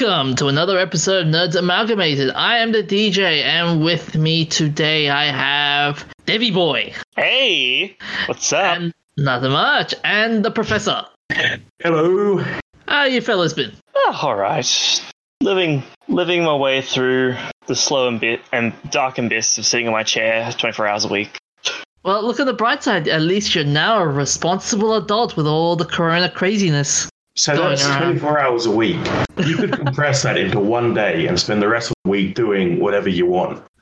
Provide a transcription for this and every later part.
Welcome to another episode of Nerds Amalgamated. I am the DJ, and with me today I have Debbie Boy. Hey, what's up? And nothing much. And the Professor. Hello. How you fellas been? Oh, all right. Living, living my way through the slow and bit and dark abyss of sitting in my chair 24 hours a week. Well, look at the bright side. At least you're now a responsible adult with all the corona craziness. So Going that's around. 24 hours a week. You could compress that into one day and spend the rest of the week doing whatever you want.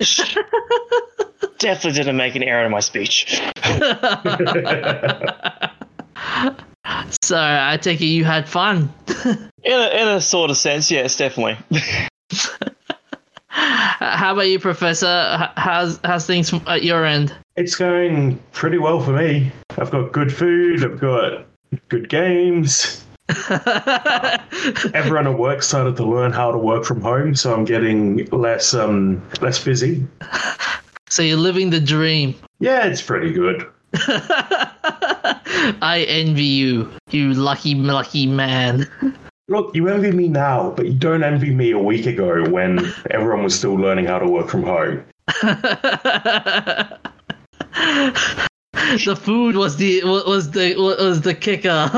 Definitely didn't make an error in my speech. So I take it you had fun. In a, in a sort of sense, yes, definitely. How about you, Professor? How's how's things at your end? It's going pretty well for me. I've got good food, I've got good games. Everyone at work started to learn how to work from home, so I'm getting less um less busy. so you're living the dream. Yeah, it's pretty good. I envy you, you lucky, lucky man. Look, you envy me now, but you don't envy me a week ago when everyone was still learning how to work from home. The food was the was the was the kicker.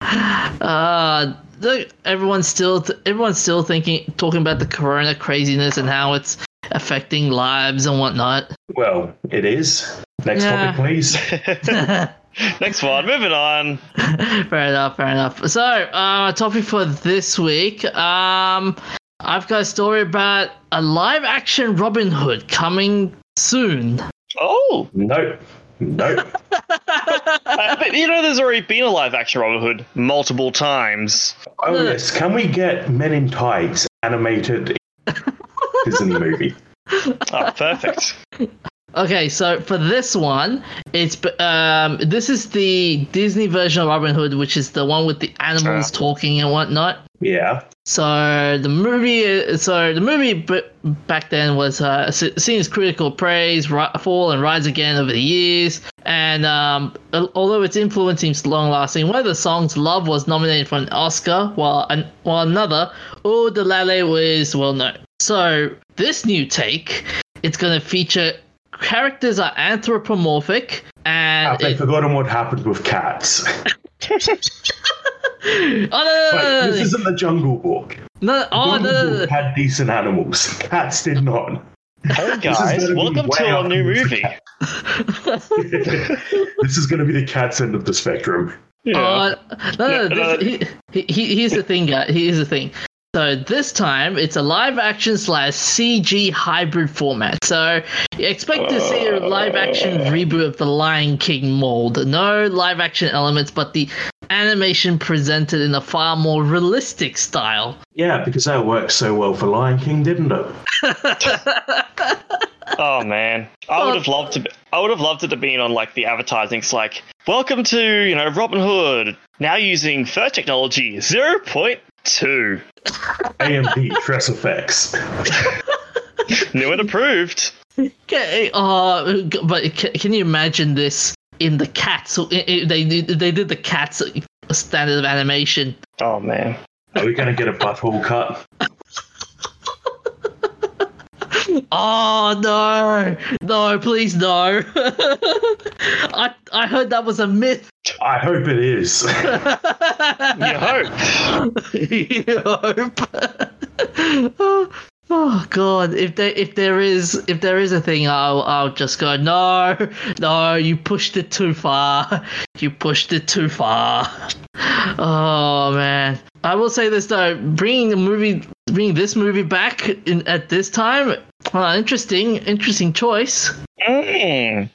uh look, everyone's still everyone's still thinking talking about the corona craziness and how it's affecting lives and whatnot. Well, it is. Next Yeah. topic, please. Next one, moving on. fair enough, fair enough. So, uh, topic for this week. Um, I've got a story about a live action Robin Hood coming soon. Nope. Nope. uh, but you know, there's already been a live action Robin Hood multiple times. Oh yes, can we get Men in Tights animated Disney movie? Oh, perfect. Okay, so for this one, it's um, this is the Disney version of Robin Hood, which is the one with the animals Ah. talking and whatnot. Yeah. So the movie, so the movie back then was uh, seen as critical praise, ri- fall and rise again over the years. And um, although its influence seems long lasting, one of the songs "Love" was nominated for an Oscar, while an- while another "Oh the Lale" was well known. So this new take, it's going to feature characters are anthropomorphic and Have they it- forgotten what happened with cats? oh no no no, Like, no, this no, isn't the Jungle Book. no, oh, no, Jungle no, no, Book had decent animals. Cats did not. Hey guys, welcome to our new movie. this is going to be the cat's end of the spectrum. Yeah. Uh, no, no, No, no. this, he, he, here's the thing, guys. Here's the thing. So this time it's a live action slash CG hybrid format. So you expect to see a live action oh. reboot of the Lion King mold. No live action elements, but the animation presented in a far more realistic style. Yeah, because that worked so well for Lion King, didn't it? Oh man, I would have loved to. Be, I would have loved it to be on like the advertising. It's like, welcome to you know Robin Hood now using fur technology zero point two, AMD TressFX. new and approved. Okay, uh, but can you imagine this in the cats? So i- i- They did- they did the cats standard of animation. Oh man, Are we going to get a butthole cut? Oh no, no, please no. I I heard that was a myth. I hope it is. you hope. You hope. Oh god, if there if there is if there is a thing, I'll I'll just go no, no, you pushed it too far, you pushed it too far. Oh man, I will say this though, bringing the movie, bringing this movie back in at this time, uh, interesting, interesting choice. Mm.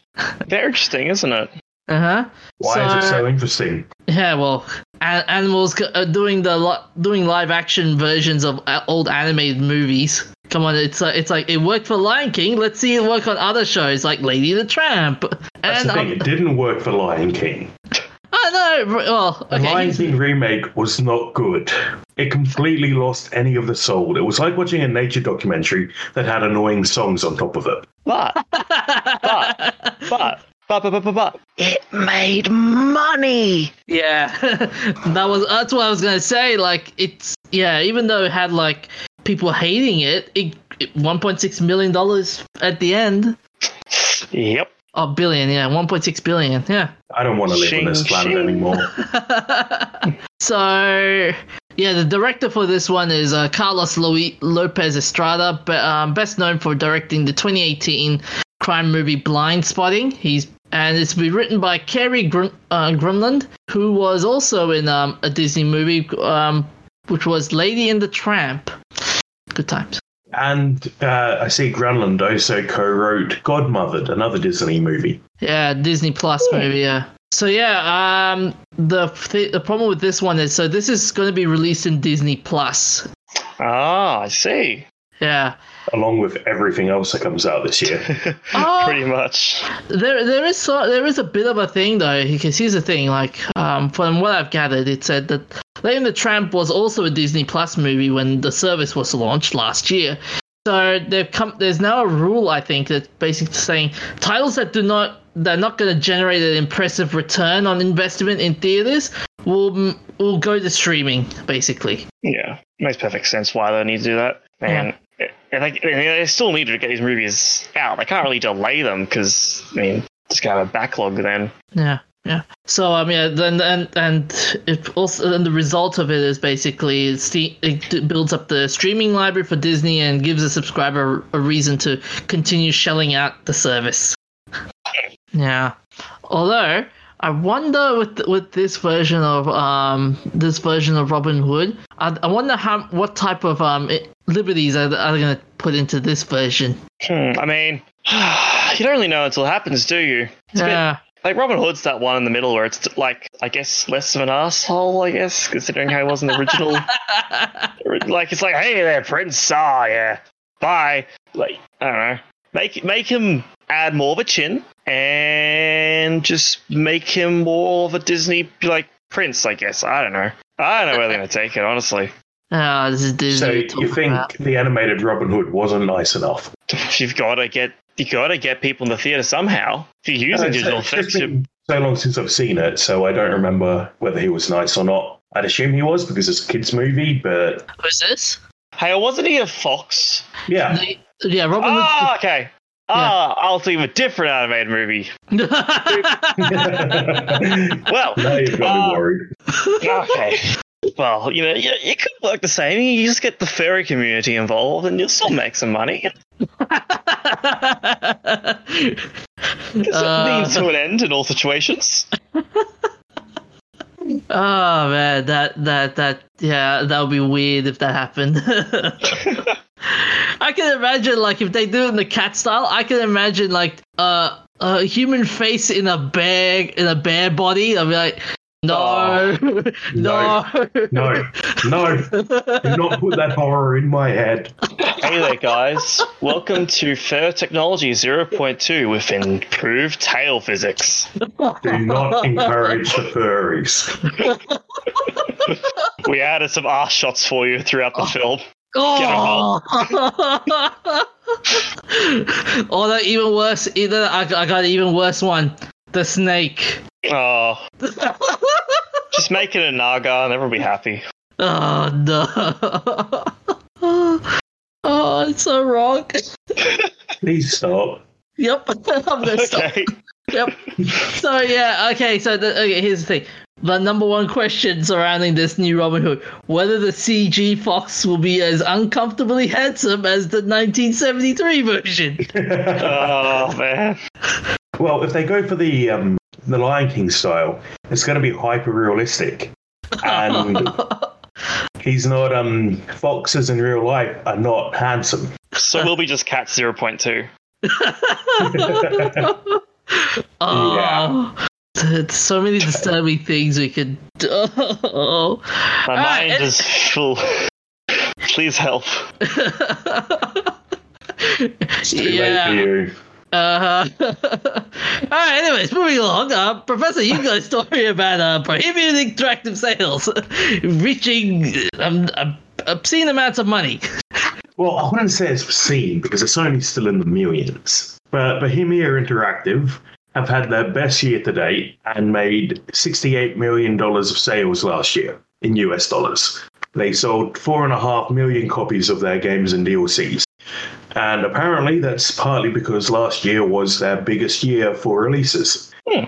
Very interesting, isn't it? Uh huh. Why is it so interesting? Yeah, well, a- animals are doing the li- doing live action versions of uh, old animated movies. Come on, it's uh, it's like it worked for Lion King. Let's see it work on other shows like Lady the Tramp. That's And the thing, um, it didn't work for Lion King. Oh, I know. Well, The. Lion King remake was not good. It completely lost any of the soul. It was like watching a nature documentary that had annoying songs on top of it. But but but but but but but, but it made money. Yeah, that was that's what I was gonna say. Like it's yeah, even though it had like people hating it, it, it 1.6 million dollars at the end. Yep. Oh, billion, yeah, 1.6 billion, yeah. I don't want to live Shing, on this planet shing. anymore. so, yeah, the director for this one is uh, Carlos Luis Lopez Estrada, but um, best known for directing the 2018 crime movie Blindspotting. He's and it's been written by Kari Gr- uh, Granlund, who was also in um, a Disney movie, um, which was Lady and the Tramp. Good times. And uh, I see Granlund also co-wrote Godmothered, another Disney movie. Yeah, Disney Plus movie. Yeah. So yeah, um, the th- the problem with this one is so this is going to be released in Disney Plus. Ah, I see. Yeah. Along with everything else that comes out this year. Oh. Pretty much. There, there is so, there is a bit of a thing though, because here's the thing. Like, um, from what I've gathered, it said that Lady and the Tramp was also a Disney Plus movie when the service was launched last year. So they've come. There's now a rule, I think, that's basically saying titles that do not they're not going to generate an impressive return on investment in theaters will will go to streaming, basically. Yeah, makes perfect sense why they need to do that. And, and they, still need to get these movies out. They can't really delay them because, I mean, just kind of a backlog then. Yeah, yeah. So um, yeah, then and and it also and the result of it is basically it builds up the streaming library for Disney and gives a subscriber a reason to continue shelling out the service. Yeah. Although I wonder with with this version of um this version of Robin Hood, I, I wonder how what type of um i- liberties are, are they going to put into this version. Hmm, I mean, you don't really know until it happens, do you? It's a bit- yeah. like Robin Hood's that one in the middle where it's like, I guess, less of an asshole, I guess, considering how he was in the original. like, it's like, hey there, Prince. Ah, yeah. Bye. Like, I don't know. Make, make him add more of a chin and just make him more of a Disney, like, prince, I guess. I don't know. I don't know where they're going to take it, honestly. Ah, this is Disney. so you think about. the animated Robin Hood wasn't nice enough? You've got to get. You got to get people in the theater somehow. If you're using Uh, digital it's effects, just so long since I've seen it, so I don't remember whether he was nice or not. I'd assume he was because it's a kids' movie, but Who's this? hey, wasn't he a fox? yeah. The- yeah, Robin Hood. Ah, okay. Ah, I'll think of a different animated movie. Well, now you've got uh, me worried. okay. Well, you know, you, it could work the same. You just get the furry community involved, and you'll still make some money. It's a Uh, means to an end in all situations. oh man, that that that yeah, that would be weird if that happened. I can imagine like if they do it in the cat style, I can imagine like uh, a human face in a bear in a bear body. I'll be like, no, no, No, no, do not put that horror in my head. Hey there, guys. Welcome to Fur Technology 0.2 with improved tail physics. Do not encourage the furries. We added some ass shots for you throughout the film. Oh. or the even worse, either I, I got an even worse one. The snake. Oh, just make it a Naga and everyone will be happy. Oh no. oh, it's so wrong. Please stop. Yep, I'm gonna stop. Yep. So yeah, okay. So the, okay, here's the thing: the number one question surrounding this new Robin Hood: whether the CG Fox will be as uncomfortably handsome as the 1973 version. Oh, man. well, if they go for the um, the Lion King style, it's going to be hyper realistic, and he's not. Um, foxes in real life are not handsome. So we'll be just Cat 0.2. Oh, there's so many disturbing things we could. do. Oh. My Alright, mind is full. Please help. It's too late for yeah. you. Uh, huh. all right. Anyways, moving along. Uh, Professor, you got a story about uh, Bohemia Interactive sales reaching um, um, obscene amounts of money. Well, I wouldn't say it's obscene because it's only still in the millions. But Bohemia Interactive have had their best year to date and made $68 million of sales last year in US dollars. they sold four and a half million copies of their games and DLCs. And apparently, that's partly because last year was their biggest year for releases. Hmm.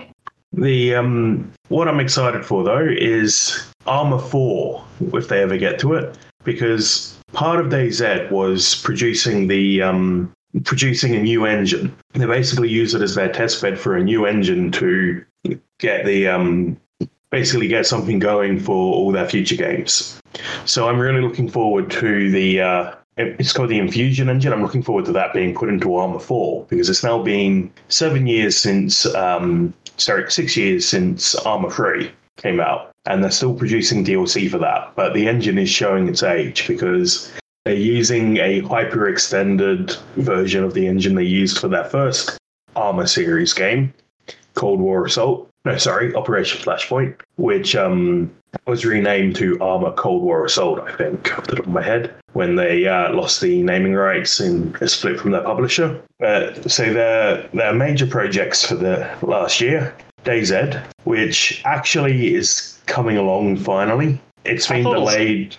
The um, what I'm excited for though is Arma 4, if they ever get to it, because part of DayZ was producing the um, producing a new engine. They basically use it as their test bed for a new engine to get the um, basically get something going for all their future games. So I'm really looking forward to the. Uh, it's called the Enfusion engine. I'm looking forward to that being put into Arma 4 because it's now been seven years since, um, sorry, six years since Arma 3 came out, and they're still producing DLC for that. But the engine is showing its age because they're using a hyper extended version of the engine they used for their first Arma series game, Cold War Assault. No, sorry, Operation Flashpoint, which um, was renamed to Arma Cold War Assault, I think, off the top of my head, when they uh, lost the naming rights and a split from their publisher. Uh, so their their major projects for the last year, DayZ, which actually is coming along finally. It's been delayed.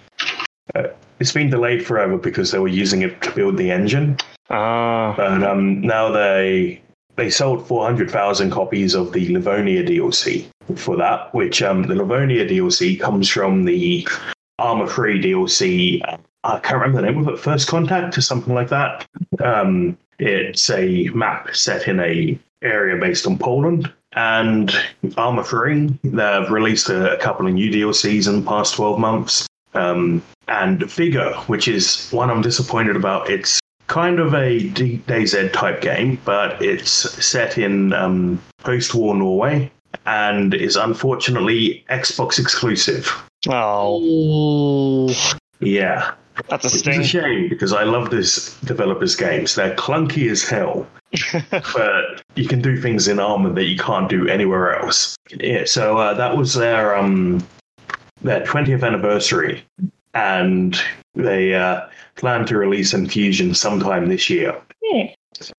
Uh, it's been delayed forever because they were using it to build the engine. Ah. But um, now they they sold 400,000 copies of the Livonia DLC for that, which um, the Livonia DLC comes from the Arma 3 DLC. I can't remember the name of it, First Contact or something like that. Um, it's a map set in a area based on Poland. And Arma 3, they've released a, a couple of new DLCs in the past 12 months. Um, and Vigor, which is one I'm disappointed about. It's kind of a D- DayZ type game, but it's set in um, post war Norway and is unfortunately Xbox exclusive. Oh, Yeah. that's a Which is sting. a shame because I love this developer's games. They're clunky as hell, but you can do things in Arma that you can't do anywhere else. Yeah, so uh, that was their um, their 20th anniversary, and they uh, plan to release Enfusion sometime this year.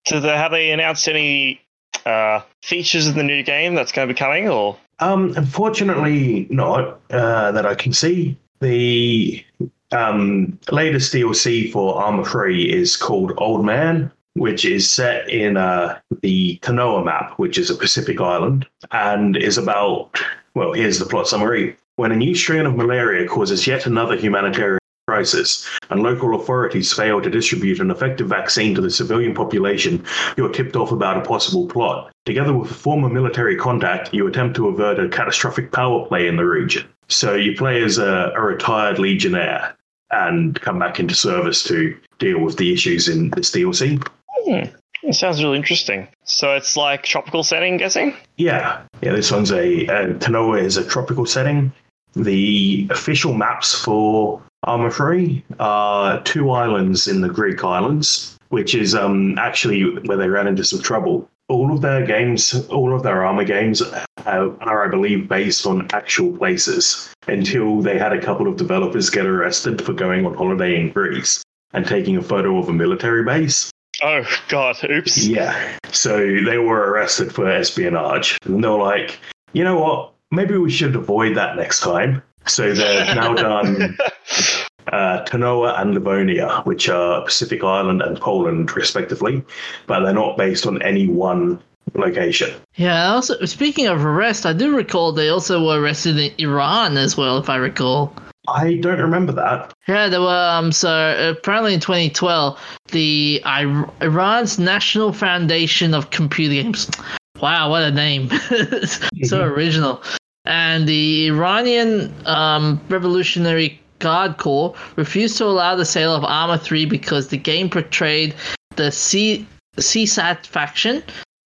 So, the, have they announced any uh, features of the new game that's going to be coming, or Um, unfortunately, not uh, that I can see. The um, latest DLC for Arma 3 is called Old Man, which is set in uh, the Tanoa map, which is a Pacific island, and is about, well, here's the plot summary. When a new strain of malaria causes yet another humanitarian crisis, and local authorities fail to distribute an effective vaccine to the civilian population, you are tipped off about a possible plot. Together with a former military contact, you attempt to avert a catastrophic power play in the region. So you play as a, a retired legionnaire and come back into service to deal with the issues in this DLC. it sounds really interesting. So it's like tropical setting, guessing. Yeah, yeah. This one's a, a Tanoa is a tropical setting. The official maps for Arma 3 are two islands in the Greek islands, which is um, actually where they ran into some trouble. All of their games, all of their Arma games uh, are, I believe, based on actual places until they had a couple of developers get arrested for going on holiday in Greece and taking a photo of a military base. Oh God! Oops. Yeah. So they were arrested for espionage. And they're like, you know what? Maybe we should avoid that next time. So they've now done uh, Tanoa and Livonia, which are Pacific Island and Poland, respectively, but they're not based on any one location. Yeah, also speaking of arrest, I do recall they also were arrested in Iran as well, if I recall. I don't remember that. Yeah, there were um so apparently in 2012, the I- Iran's National Foundation of Computer Games. Wow, what a name. so original. And the Iranian um, Revolutionary Guard Corps refused to allow the sale of Arma 3 because the game portrayed the C- CSAT faction,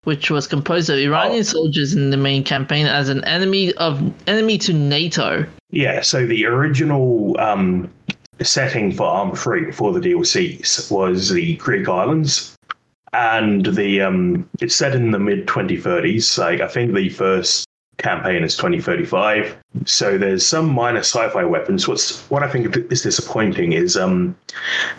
which was composed of Iranian soldiers in the main campaign, as an enemy of enemy to NATO. Yeah, so the original um, setting for Arma 3 before the DLCs was the Greek islands. And the um, it's set in the mid 2030s. Like I think the first campaign is 2035. So there's some minor sci-fi weapons. What's what I think is disappointing is um,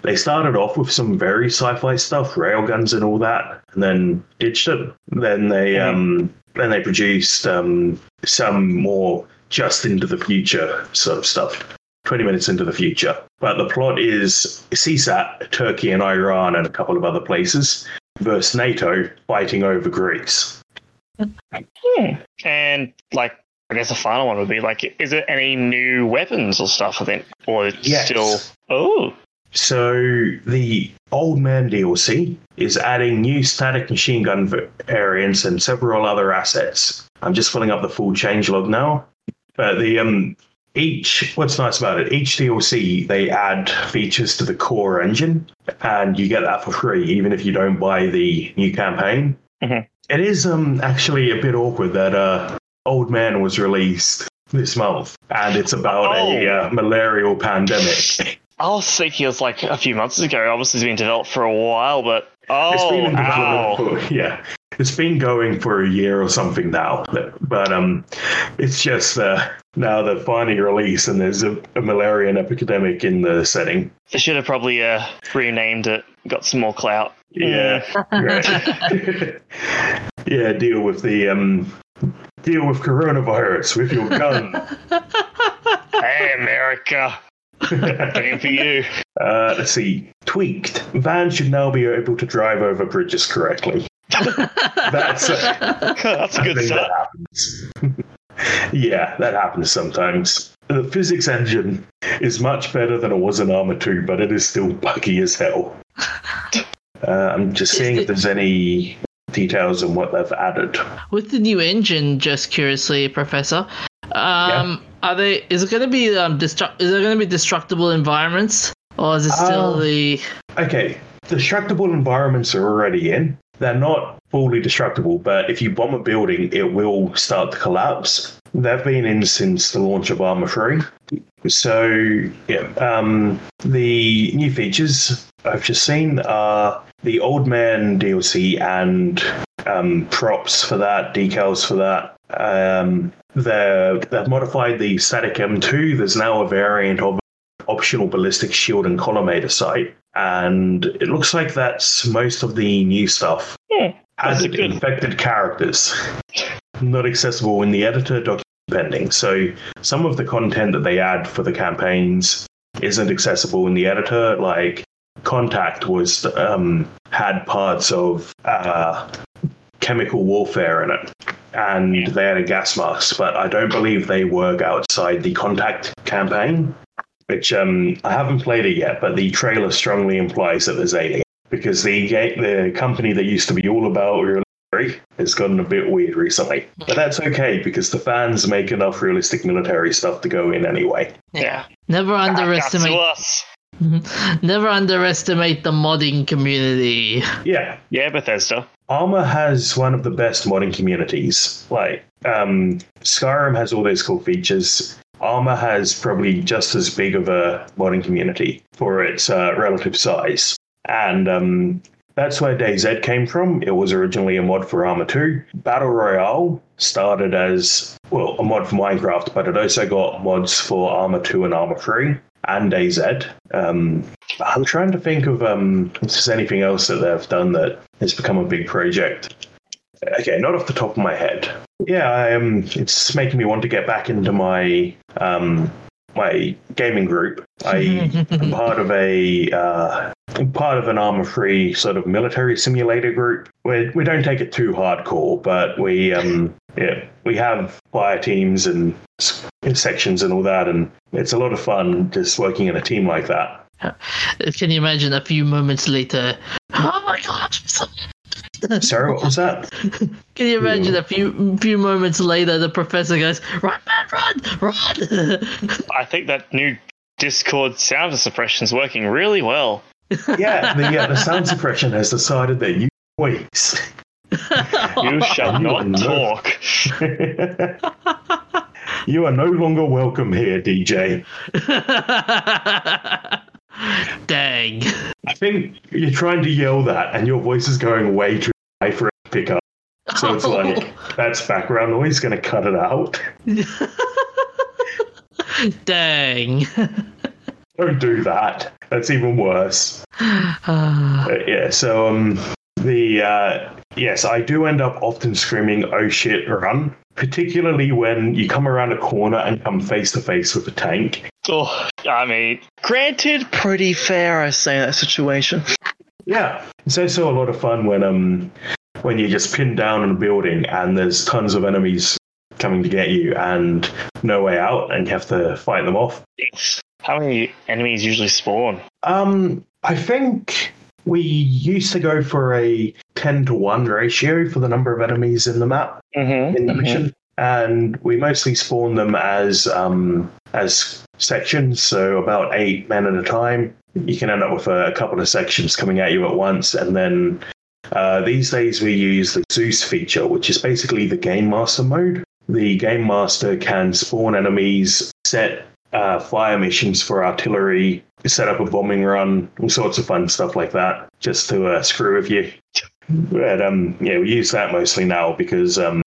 they started off with some very sci-fi stuff, railguns and all that, and then ditched it. Then they um, then they produced um, some more just into the future sort of stuff. 20 minutes into the future. But the plot is CSAT, Turkey and Iran, and a couple of other places versus NATO fighting over Greece. Hmm. And like, I guess the final one would be like, is there any new weapons or stuff? I think, or it's Yes. still. Oh, So the Old Man DLC is adding new static machine gun variants and several other assets. I'm just filling up the full changelog now. But the um each what's nice about it, each DLC they add features to the core engine and you get that for free even if you don't buy the new campaign. Mhm. It is um actually a bit awkward that uh Old Man was released this month and it's about a Oh. uh, malarial pandemic. I was thinking it was like a few months ago. Obviously, it's been developed for a while, but It's been oh, in development for, yeah. It's been going for a year or something now, but um, it's just uh, now they're finally released, and there's a, a malarian epidemic in the setting. They should have probably uh, renamed it, got some more clout. Yeah, right. yeah. Deal with the um, deal with coronavirus with your gun. Hey, America, came for you. Uh, let's see. Tweaked. Vans should now be able to drive over bridges correctly. That's uh, That's a good that happens. yeah, that happens sometimes. The physics engine is much better than it was in Arma 2, but it is still buggy as hell. Uh, I'm just seeing if there's any details on what they've added. With the new engine, just curiously, Professor, um, are they? Is it going to be um, destru- Is there going to be destructible environments, or is it still Oh. the? Okay, destructible environments are already in. They're not fully destructible, but if you bomb a building, it will start to collapse. They've been in since the launch of Arma 3. So, yeah, um, the new features I've just seen are the Old Man DLC and um, props for that, decals for that. Um, they've modified the static M2. There's now a variant of optional ballistic shield and collimator sight, and it looks like that's most of the new stuff. Yeah, Added good. infected characters, not accessible in the editor document pending. So some of the content that they add for the campaigns isn't accessible in the editor. Like Contact was um, had parts of uh, chemical warfare in it. And Yeah. they had a gas mask, but I don't believe they work outside the Contact campaign which um, I haven't played it yet, but the trailer strongly implies that there's alien because the the company that used to be all about realistic has gotten a bit weird recently. But that's okay because the fans make enough realistic military stuff to go in anyway. Yeah. Never Back up to underestimate. us. Never underestimate the modding community. Yeah, Yeah, Bethesda. Arma has one of the best modding communities. Like um, Skyrim has all those cool features. Arma has probably just as big of a modding community for its uh, relative size, and um, that's where DayZ came from. It was originally a mod for Arma 2. Battle Royale started as well a mod for Minecraft, but it also got mods for Arma 2 and Arma 3 and DayZ. Um, I'm trying to think of um, if there's anything else that they've done that has become a big project. Okay, not off the top of my head. Yeah, I, um, it's making me want to get back into my um, my gaming group. I am part of a uh, I'm part of an Arma free sort of military simulator group. We we don't take it too hardcore, but we um yeah we have fire teams and s- sections and all that, and it's a lot of fun just working in a team like that. Can you imagine a few moments later? Oh my god! Sorry, what was that? Can you imagine a few few moments later the professor goes, "Run, man, run, run!" I think that new Discord sound suppression is working really well. Yeah, the uh, the sound suppression has decided that you voice. You shall not No. talk. you are no longer welcome here, DJ. Dang. I think you're trying to yell that, and your voice is going way too high for it to pick up. So it's like that's background noise. Going to cut it out. Dang. Don't do that. That's even worse. But yeah. So um, the uh, yes, I do end up often screaming "Oh shit, run!" Particularly when you come around a corner and come face to face with a tank, Oh, I mean, granted, pretty fair, I say, that situation. Yeah, it's also a lot of fun when um when you're just pin down on a building and there's tons of enemies coming to get you and no way out and you have to fight them off. How many enemies usually spawn? Um, I think we used to go for a ten to one ratio for the number of enemies in the map Mm-hmm. in the mission, and we mostly spawn them as um as sections, so about eight men at a time. You can end up with a, a couple of sections coming at you at once, and then uh, these days we use the Zeus feature, which is basically the Game Master mode. The Game Master can spawn enemies, set uh, fire missions for artillery, set up a bombing run, all sorts of fun stuff like that, just to uh, screw with you. But um, yeah, we use that mostly now because um,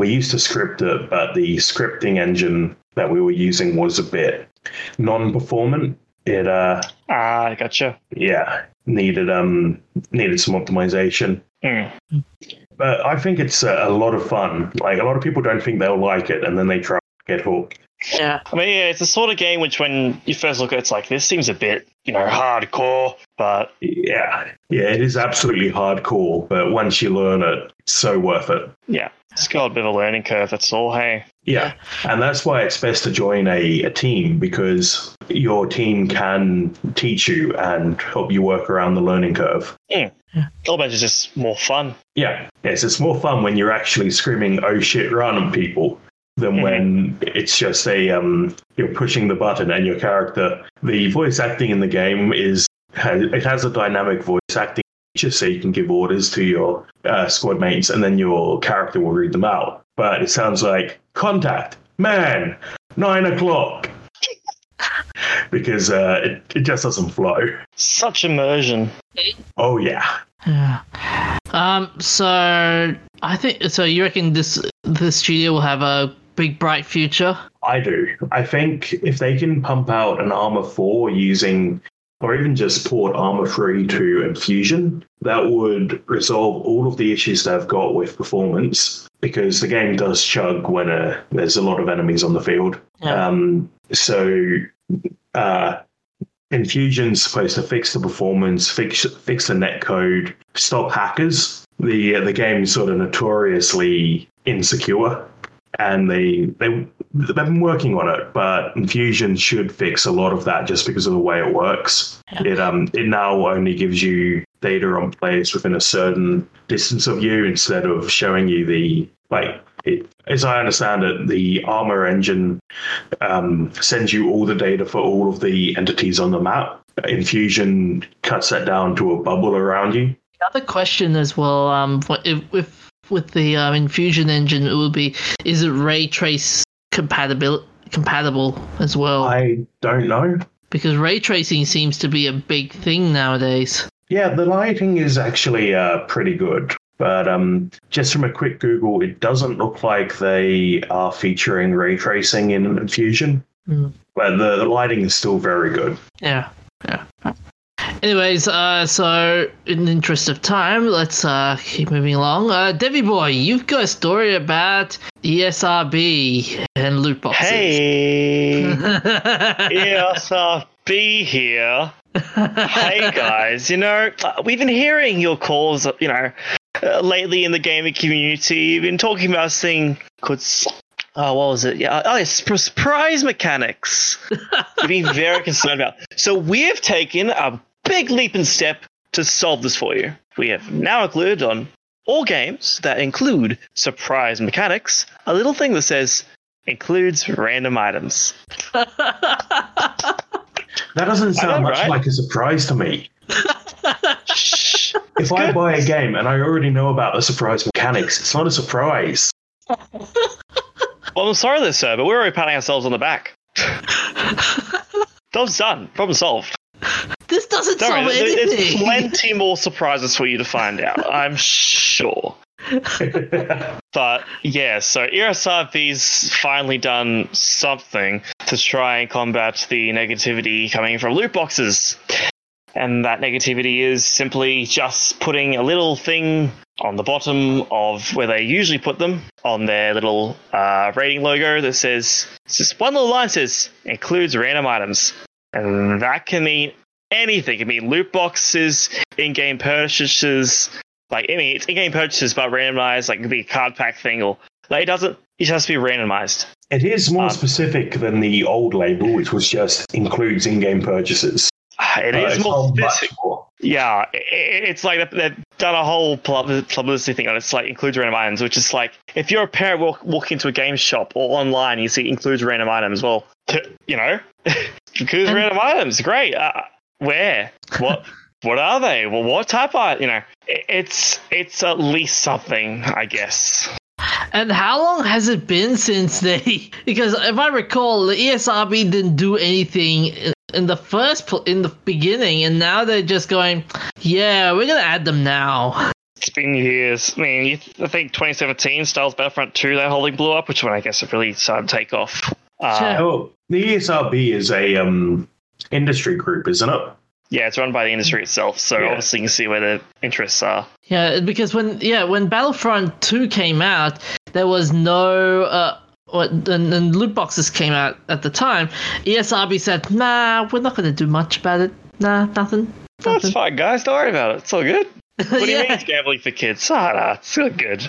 we used to script it, but the scripting engine that we were using was a bit non-performant. It uh, Ah, I gotcha. yeah, needed um needed some optimization. Mm. But I think it's a, a lot of fun. Like a lot of people don't think they'll like it, and then they try to get hooked. Yeah. I mean, yeah, it's the sort of game which, when you first look at it, it's like, this seems a bit, you know, hardcore, but Yeah, yeah, it is absolutely hardcore. But once you learn it, it's so worth it. yeah, it's got a bit of a learning curve, that's all, hey. Yeah, and that's why it's best to join a, a team because your team can teach you and help you work around the learning curve. Yeah. Elbet is just more fun. Yeah, yes, it's more fun when you're actually screaming "Oh shit, run!" at people than Mhm. when it's just a um you're pushing the button and your character. The voice acting in the game is it has a dynamic voice acting so you can give orders to your uh, squad mates, and then your character will read them out. But it sounds like contact man nine o'clock because uh, it, it just doesn't flow. Such immersion. Oh yeah. Yeah. Um. So I think so. You reckon this this studio will have a big bright future? I do. I think if they can pump out an Arma 4 using, or even just port Arma 3 to Enfusion, that would resolve all of the issues they've got with performance because the game does chug when uh, there's a lot of enemies on the field. Yeah. Um, so, uh, Enfusion's supposed to fix the performance, fix fix the netcode, stop hackers. The uh, the game's sort of notoriously insecure, and they they they've been working on it. But Enfusion should fix a lot of that just because of the way it works. Yeah. It um it now only gives you data on players within a certain distance of you instead of showing you the like. It, as I understand it, the Arma engine um, sends you all the data for all of the entities on the map. Enfusion cuts that down to a bubble around you. The other question as well. Um. what- If with the um, Enfusion engine, it will be is it ray trace compatible compatible as well? I don't know. because ray tracing seems to be a big thing nowadays. Yeah, the lighting is actually uh, pretty good. But um, just from a quick Google, it doesn't look like they are featuring ray tracing in Enfusion. Mm. But the, the lighting is still very good. Yeah. Yeah. Anyways, uh, so in the interest of time, let's uh, keep moving along. Uh, Debbie boy, you've got a story about ESRB and loot boxes. Hey, ESRB here. Hey guys, you know, uh, we've been hearing your calls, you know, uh, lately in the gaming community. You've been talking about this thing called, oh, what was it? Yeah, oh, it's surprise mechanics. You've been very concerned about. So we have taken a big leap and step to solve this for you. We have now included on all games that include surprise mechanics a little thing that says includes random items. That doesn't sound know, much right? like a surprise to me. Shh. If I good. buy a game and I already know about the surprise mechanics, it's not a surprise. Well, I'm sorry there, sir, but we're already patting ourselves on the back. Job's done. Problem solved. This doesn't Don't solve worry, there- there's plenty more surprises for you to find out. I'm sure. But yeah, so ESRB's finally done something to try and combat the negativity coming from loot boxes. and that negativity is simply just putting a little thing on the bottom of where they usually put them on their little uh, rating logo that says it's just one little line says includes random items, and that can mean anything. It can mean loot boxes, in-game purchases, like I mean it's in-game purchases but randomized, like it could be a card pack thing or like it doesn't. It has to be randomized. It is more Um, specific than the old label, which was just includes in-game purchases. It Uh, is more specific. more. Yeah, i- i- it's like they've- done a whole pub- publicity thing on it. It's like includes random items, which is like if you're a parent walk, walk into a game shop or online, you see includes random items. Well, you know, includes And- random items. Great. Uh, where? What? what are they? Well, what type are You know, it's it's at least something, I guess. And how long has it been since they? Because if I recall, the ESRB didn't do anything in- in the first in the beginning, and now they're just going, "Yeah, we're gonna add them now." It's been years. I mean, you th- I think 2017 Star Wars Battlefront 2 that whole thing blew up, which one I guess it really started to take off. Uh, Sure. Oh, the ESRB is a um, industry group, isn't it? Yeah, it's run by the industry itself, so Yeah. obviously you can see where the interests are. Yeah, because when yeah when Battlefront Two came out, there was no uh. And, and loot boxes came out at the time. ESRB said, "Nah, we're not gonna do much about it. Nah, nothing." That's nothing." fine, guys. Don't worry about it. It's all good. What do you Yeah. mean it's gambling for kids? Ah, nah, it's all good.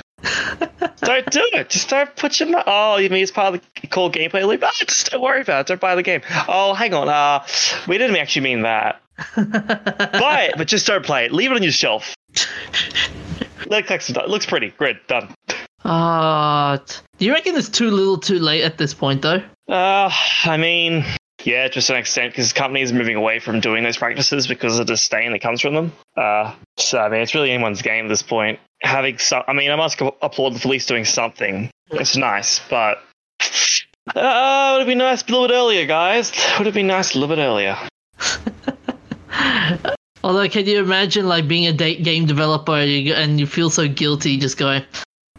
Don't do it. Just don't put your. Oh, you mean it's part of the core gameplay loop? Ah, just don't worry about it. Don't buy the game. Oh, hang on. Uh, we didn't actually mean that. buy it, but just don't play it. Leave it on your shelf. Let it It looks pretty. Great. Done. Ah, t- do you reckon it's too little, too late at this point, though? Uh, I mean, yeah, to an extent, because companies are moving away from doing those practices because of the disdain that comes from them. Uh, so I mean, it's really anyone's game at this point. Having some, I mean, I must applaud the police doing something. It's nice, but uh, would it be nice a little bit earlier, guys? Would it be nice a little bit earlier? Although, can you imagine like being a da- game developer and you, and you feel so guilty, just going,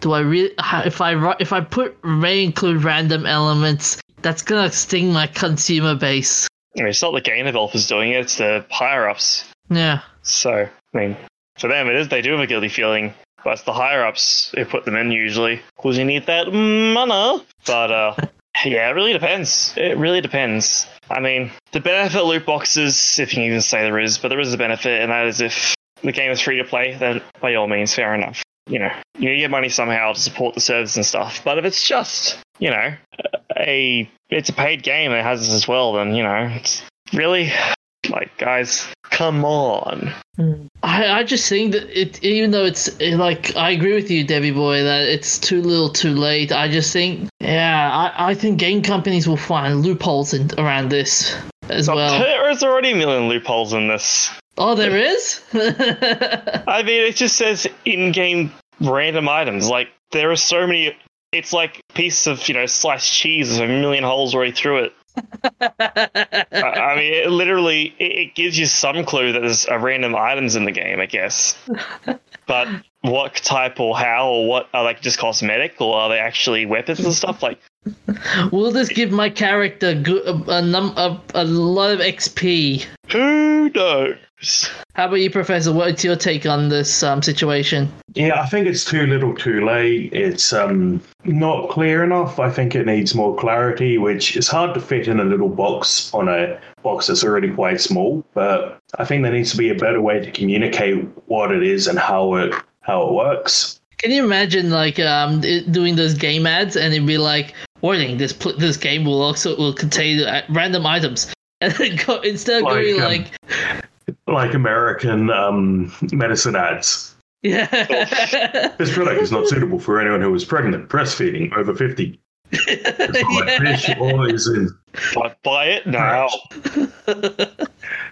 "Do I really? If I if I put may include random elements, that's gonna sting my consumer base." I mean, it's not the game developers doing it; it's the higher ups. Yeah, So, I mean, for them, it is they do have a guilty feeling, but it's the higher ups who put them in usually because you need that money. But uh, yeah, it really depends. It really depends. I mean, the benefit of loot boxes, if you can even say there is, but there is a benefit, and that is if the game is free to play, then by all means, fair enough. You know, you need money somehow to support the service and stuff. But if it's just, you know, a it's a paid game that has this as well, then you know, it's really like guys, come on. I I just think that it even though it's eh, like I agree with you, Debbie boy, that it's too little, too late. I just think yeah, I I think game companies will find loopholes in, around this as well. there is already a million loopholes in this. Oh, there is. I mean, it just says in-game random items. Like there are so many. It's like a piece of you know sliced cheese with a million holes right through it. I, I mean, it literally it, it gives you some clue that there's a random items in the game, I guess. But what type or how or what are they just cosmetic or are they actually weapons and stuff? Like Will this give my character good, a, a, num, a, a lot of XP? who knows? How about you, Professor? What's your take on this um, situation? Yeah, I think it's too little, too late. It's um, not clear enough. I think it needs more clarity, which is hard to fit in a little box on a box that's already quite small. But I think there needs to be a better way to communicate what it is and how it how it works. Can you imagine like um it, doing those game ads and it'd be like, warning, this pl- this game will also will contain uh, random items, and then go instead of Like, going um, like, Like American um, medicine ads. yeah, This product is not suitable for anyone who is pregnant, breastfeeding, over 50. Like fish oil is in But buy it now.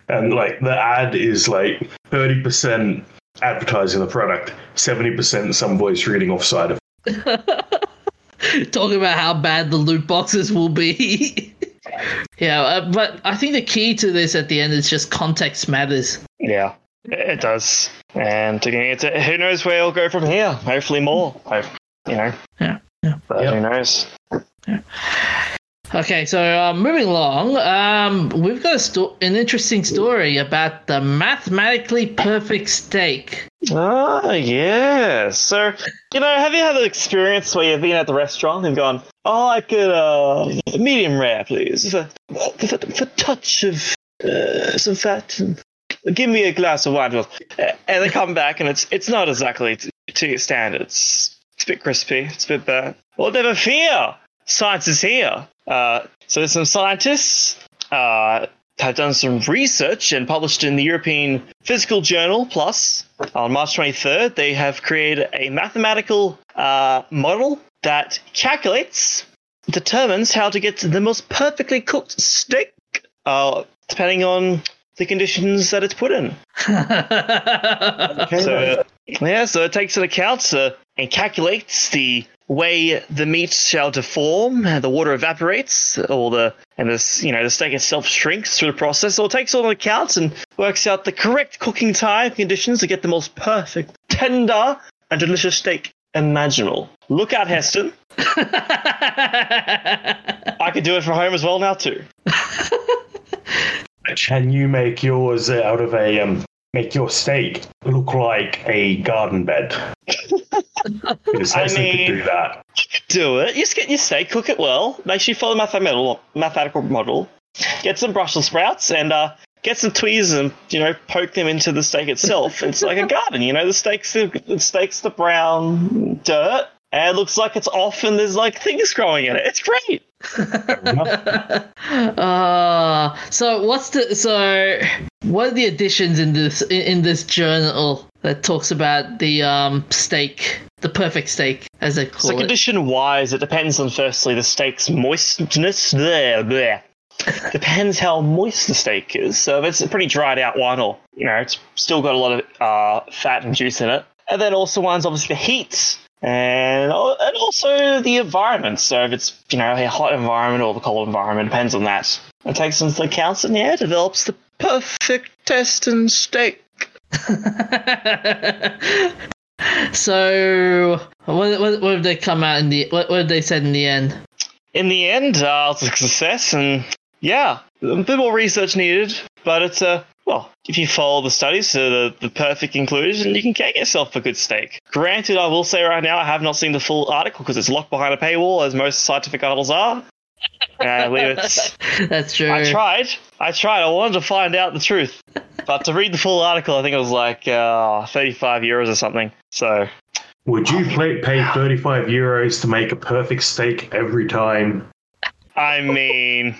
and like the ad is like 30% advertising the product 70% some voice reading off side of talking about how bad the loot boxes will be. yeah, uh, but I think the key to this at the end is just context matters. Yeah, it it does. And again, it's, who knows where it'll go from here? Hopefully more. Hope, you know. Yeah, yeah. But Yep. who knows? Okay, so uh, moving along, um, we've got a sto- an interesting story about the mathematically perfect steak. Ah, yeah. So, you know, have you had an experience where you've been at the restaurant and gone, oh, I could, uh, medium rare, please, with a, with a, touch of uh, some fat, and give me a glass of wine. And they come back and it's it's not exactly to your standards. It's a bit crispy, it's a bit burnt. Well, never fear. Science is here. Uh, so some scientists uh, have done some research and published in the European Physical Journal Plus on March 23rd. They have created a mathematical uh, model that calculates, determines how to get the most perfectly cooked steak, uh, depending on the conditions that it's put in. Okay, So yeah, so it takes into account uh, and calculates the way the meat shall deform, the water evaporates, or the and this you know the steak itself shrinks through the process. It takes all the account and works out the correct cooking time conditions to get the most perfect, tender, and delicious steak imaginable. Look out, Heston! I could do it from home as well now too. Can you make yours out of a um, make your steak look like a garden bed? Because I Heston mean- could do that. do it. Just get your steak, cook it well. Make sure you follow the mathematical mathematical model. Get some Brussels sprouts and uh, get some tweezers and you know poke them into the steak itself. it's like a garden, you know. The steak's the, the steak's the brown dirt, and it looks like it's off, and there's like things growing in it. It's great. Uh, so what's the so what are the additions in this in, in this journal that talks about the um steak, the perfect steak, as they call So it? condition wise, it depends on firstly the steak's moistness. There, there. Depends how moist the steak is. So if it's a pretty dried out one, or you know, it's still got a lot of uh, fat and juice in it. And then also one's obviously the heat and and also the environment. So if it's you know a hot environment or the cold environment, depends on that. It takes into account and yeah, develops the perfect test and steak. so what, what what have they come out in the what what have they said in the end? in the end, uh, it's a success, and yeah, a bit more research needed, but it's a well, if you follow the studies to the, the perfect conclusion, you can get yourself a good steak. Granted, I will say right now, I have not seen the full article because it's locked behind a paywall, as most scientific articles are. And I believe it's. That's true. I tried. I tried. I wanted to find out the truth, but to read the full article, I think it was like uh, 35 euros or something. So Would you play, pay 35 euros to make a perfect steak every time? I mean,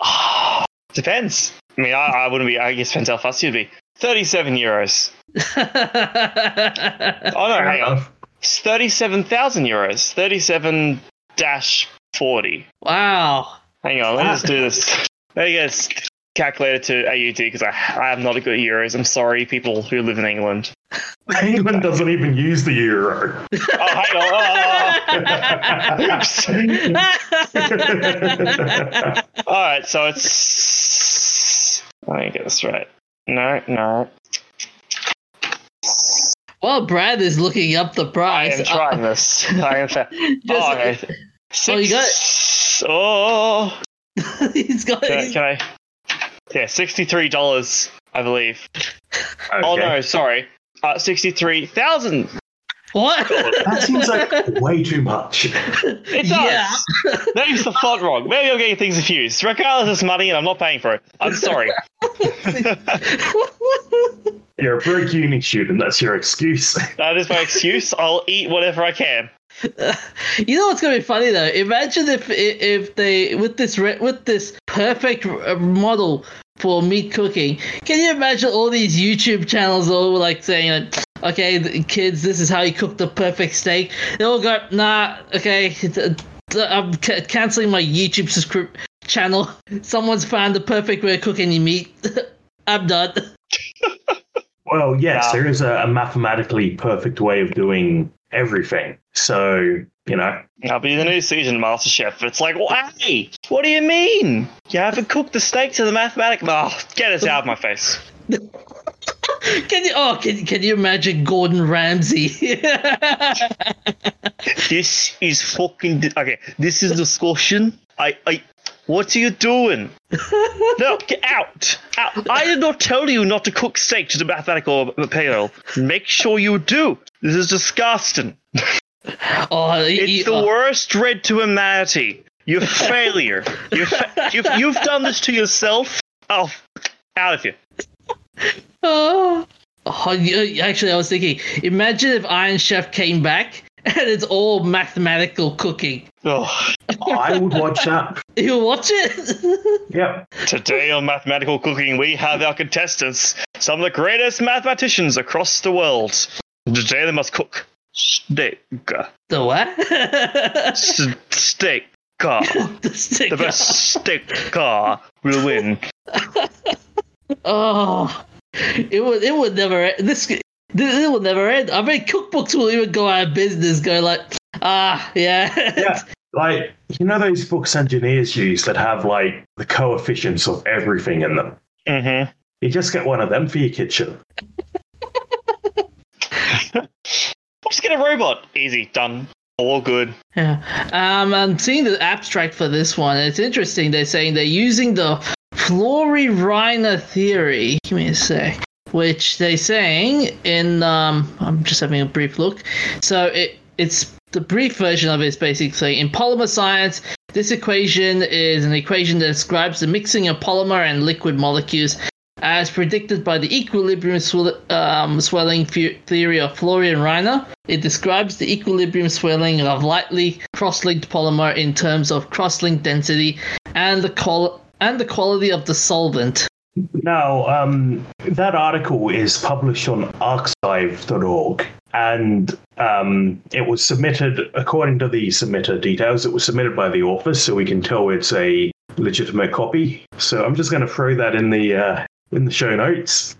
depends. I mean, I, I wouldn't be. I guess depends how fussy you'd be. Thirty-seven euros. Oh no, Fair hang on. enough. It's thirty-seven thousand euros. Thirty-seven dash forty. wow. Hang on, let me just do this. Let me get this calculated to AUD because I, I am not a good at euros. I'm sorry, people who live in England. England doesn't even use the euro. Oh, hang on. Oh. All right, so it's. Let me get this right. No, no. Well, Brad is looking up the price. I price. am trying this. I am. Fa- Just- oh, okay. Oh, you got Six- Oh, he's got. can, I- he's- can I? Yeah, sixty-three dollars, I believe. Oh no, sorry, uh, sixty-three thousand. What? That seems like way too much. It does. Yeah. Maybe it's the font wrong. Maybe I'm getting things confused. Regardless, it's money, and I'm not paying for it. I'm sorry. You're a broke uni student. That's your excuse. that is my excuse. I'll eat whatever I can. You know what's gonna be funny though? Imagine if if they with this with this perfect uh, model for meat cooking. Can you imagine all these YouTube channels all like saying like, "Okay, kids, this is how you cook the perfect steak." They all go, "Nah, okay, th- th- I'm ca- canceling my YouTube subscrip channel. Someone's found the perfect way of cooking your meat. I'm done." Well, yes, Yeah. there is a, a mathematically perfect way of doing everything. So, you know, I'll be the new season MasterChef. It's like, hey, what do you mean? You haven't cooked the steak to the mathematic? Oh, get it out of my face. Can you? Oh, can can you imagine Gordon Ramsay? This is fucking. Di- okay, this is discussion. I, I, What are you doing? no, get out. out! I did not tell you not to cook steak to the mathematical uh, material. Make sure you do. This is disgusting. Oh, It's he- the oh, worst dread to humanity. You're a failure. You're fa- you've, you've done this to yourself. Oh, out of here. oh. Oh, you- actually, I was thinking. Imagine if Iron Chef came back and it's all mathematical cooking. Oh, I would watch that. You watch it? Yep. today on Mathematical Cooking, we have our contestants, some of the greatest mathematicians across the world. Today they must cook steak. the what? S- steak. the stick. The best steak will win. Oh, it would. It would never. End. This. This it will never end. I mean, cookbooks will even go out of business. Go like, ah, yeah. Yeah. Like, you know those books engineers use that have like the coefficients of everything in them? Mm-hmm. You just get one of them for your kitchen. Just get a robot. Easy. Done. All good. Yeah. Um, I'm seeing the abstract for this one. It's interesting. They're saying they're using the Flory-Rehner theory. Give me a sec. Which they're saying in um, I'm just having a brief look. So it it's the brief version of it is basically in polymer science, this equation is an equation that describes the mixing of polymer and liquid molecules as predicted by the equilibrium um, swelling the- theory of Flory and Rehner. It describes the equilibrium swelling of lightly cross-linked polymer in terms of cross-link density and the qual- and the quality of the solvent. Now, um, that article is published on arXiv.org and um, it was submitted, according to the submitter details, it was submitted by the author, so we can tell it's a legitimate copy. So I'm just going to throw that in the uh, in the show notes,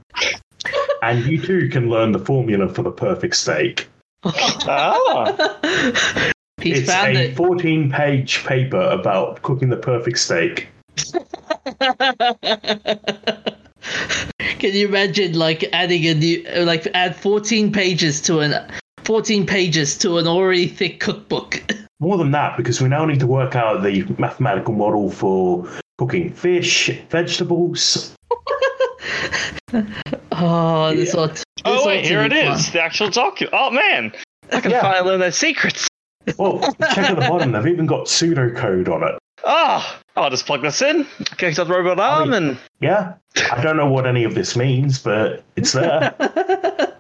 and you too can learn the formula for the perfect steak. Ah. He's it's found a it. 14 page paper about cooking the perfect steak. Can you imagine like adding a new like add 14 pages to an 14 pages to an already thick cookbook? More than that, because we now need to work out the mathematical model for cooking fish, vegetables. Oh, this Yeah. ought. This Oh wait, to here it fun. is. The actual document. Oh man, I can Yeah. finally learn their secrets. Well, check at the bottom, they've even got pseudocode on it. Ah, I'll just plug this in. Connect to the robot arm, and Yeah, I don't know what any of this means, but it's there.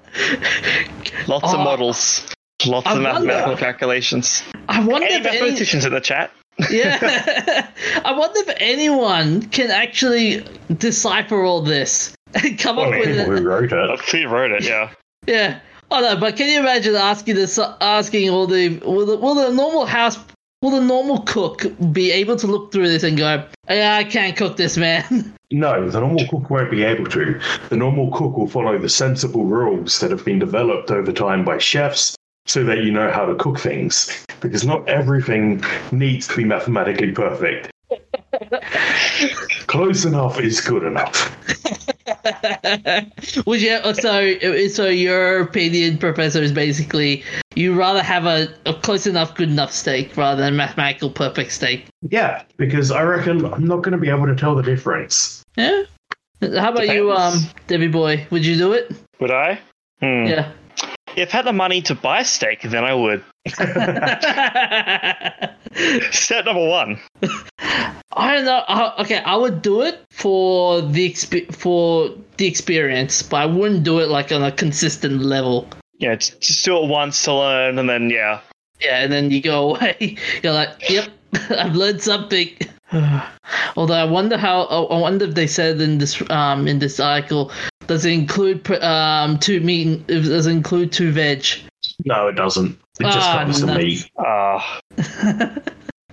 lots of Oh. models, lots I of wonder- mathematical calculations. I wonder Any if any, mathematicians in the chat? Yeah, I wonder if anyone can actually decipher all this and come Well, up with people it. who wrote it. he wrote it. Yeah. Yeah. Oh no, but can you imagine asking this, asking all the will the, will the normal house, will the normal cook be able to look through this and go, yeah, I can't cook this, man. No, the normal cook won't be able to. The normal cook will follow the sensible rules that have been developed over time by chefs so that you know how to cook things. Because not everything needs to be mathematically perfect. Close enough is good enough. Would you? So, so your opinion, Professor, is basically you rather have a, a close enough, good enough steak rather than mathematical perfect steak. Yeah, because I reckon I'm not going to be able to tell the difference. Yeah. How about you, um, Debbie boy? Would you do it? Would I? Hmm. Yeah. If I had the money to buy steak, then I would. Step number one. I don't know. Uh, okay, I would do it for the exp- for the experience, but I wouldn't do it like on a consistent level. Yeah, just, just do it once to learn, and then yeah. Yeah, and then you go away. You're like, "Yep, I've learned something." Although I wonder how. I wonder if they said in this um in this article does it include um two meat? and- does it include two veg? No, it doesn't. It just Ah, comes to meat. Ah,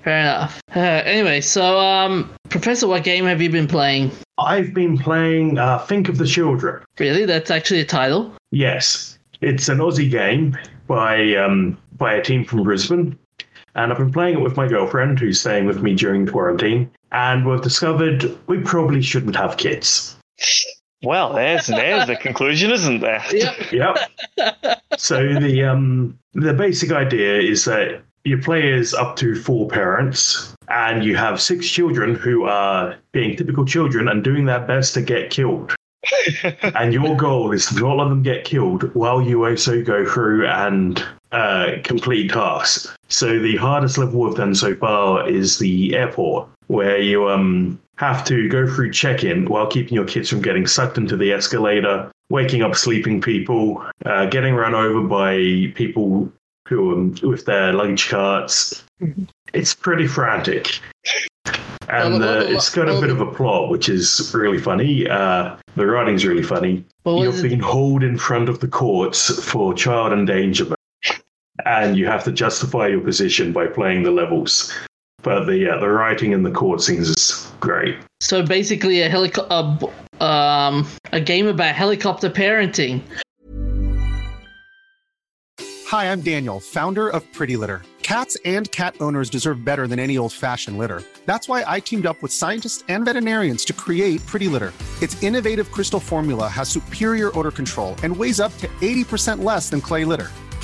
Fair enough. Uh, anyway, so um, Professor, what game have you been playing? I've been playing uh, Think of the Children. Really, that's actually a title. Yes, it's an Aussie game by um, by a team from Brisbane, and I've been playing it with my girlfriend who's staying with me during quarantine. And we've discovered we probably shouldn't have kids. Well, there's there's the conclusion, isn't there? Yep. Yep. so the um the basic idea is that you play as up to four parents, and you have six children who are being typical children and doing their best to get killed. and your goal is to not let them get killed while you also go through and uh, complete tasks. So the hardest level we've done so far is the airport, where you um have to go through check-in while keeping your kids from getting sucked into the escalator, waking up sleeping people, uh, getting run over by people who are with their luggage carts. It's pretty frantic. And uh, it's got a bit of a plot, which is really funny. Uh, the writing's really funny. Well, You've was it- been hauled in front of the courts for child endangerment, and you have to justify your position by playing the levels. But the uh, the writing in the court scenes is great. So basically, a helicopter, um, a game about helicopter parenting. Hi, I'm Daniel, founder of Pretty Litter. Cats and cat owners deserve better than any old fashioned litter. That's why I teamed up with scientists and veterinarians to create Pretty Litter. Its innovative crystal formula has superior odor control and weighs up to 80% less than clay litter.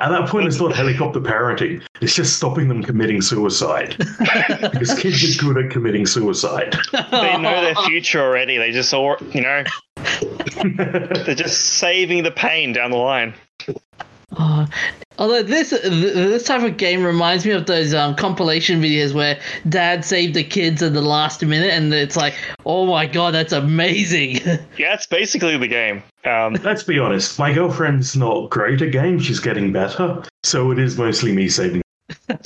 At that point, it's not helicopter parenting. It's just stopping them committing suicide. because kids are good at committing suicide. they know their future already. They just all, you know, they're just saving the pain down the line. Uh, although this this type of game reminds me of those um, compilation videos where dad saved the kids at the last minute, and it's like, oh my god, that's amazing. Yeah, it's basically the game. Um, Let's be honest, my girlfriend's not great at games. She's getting better. So it is mostly me saving. look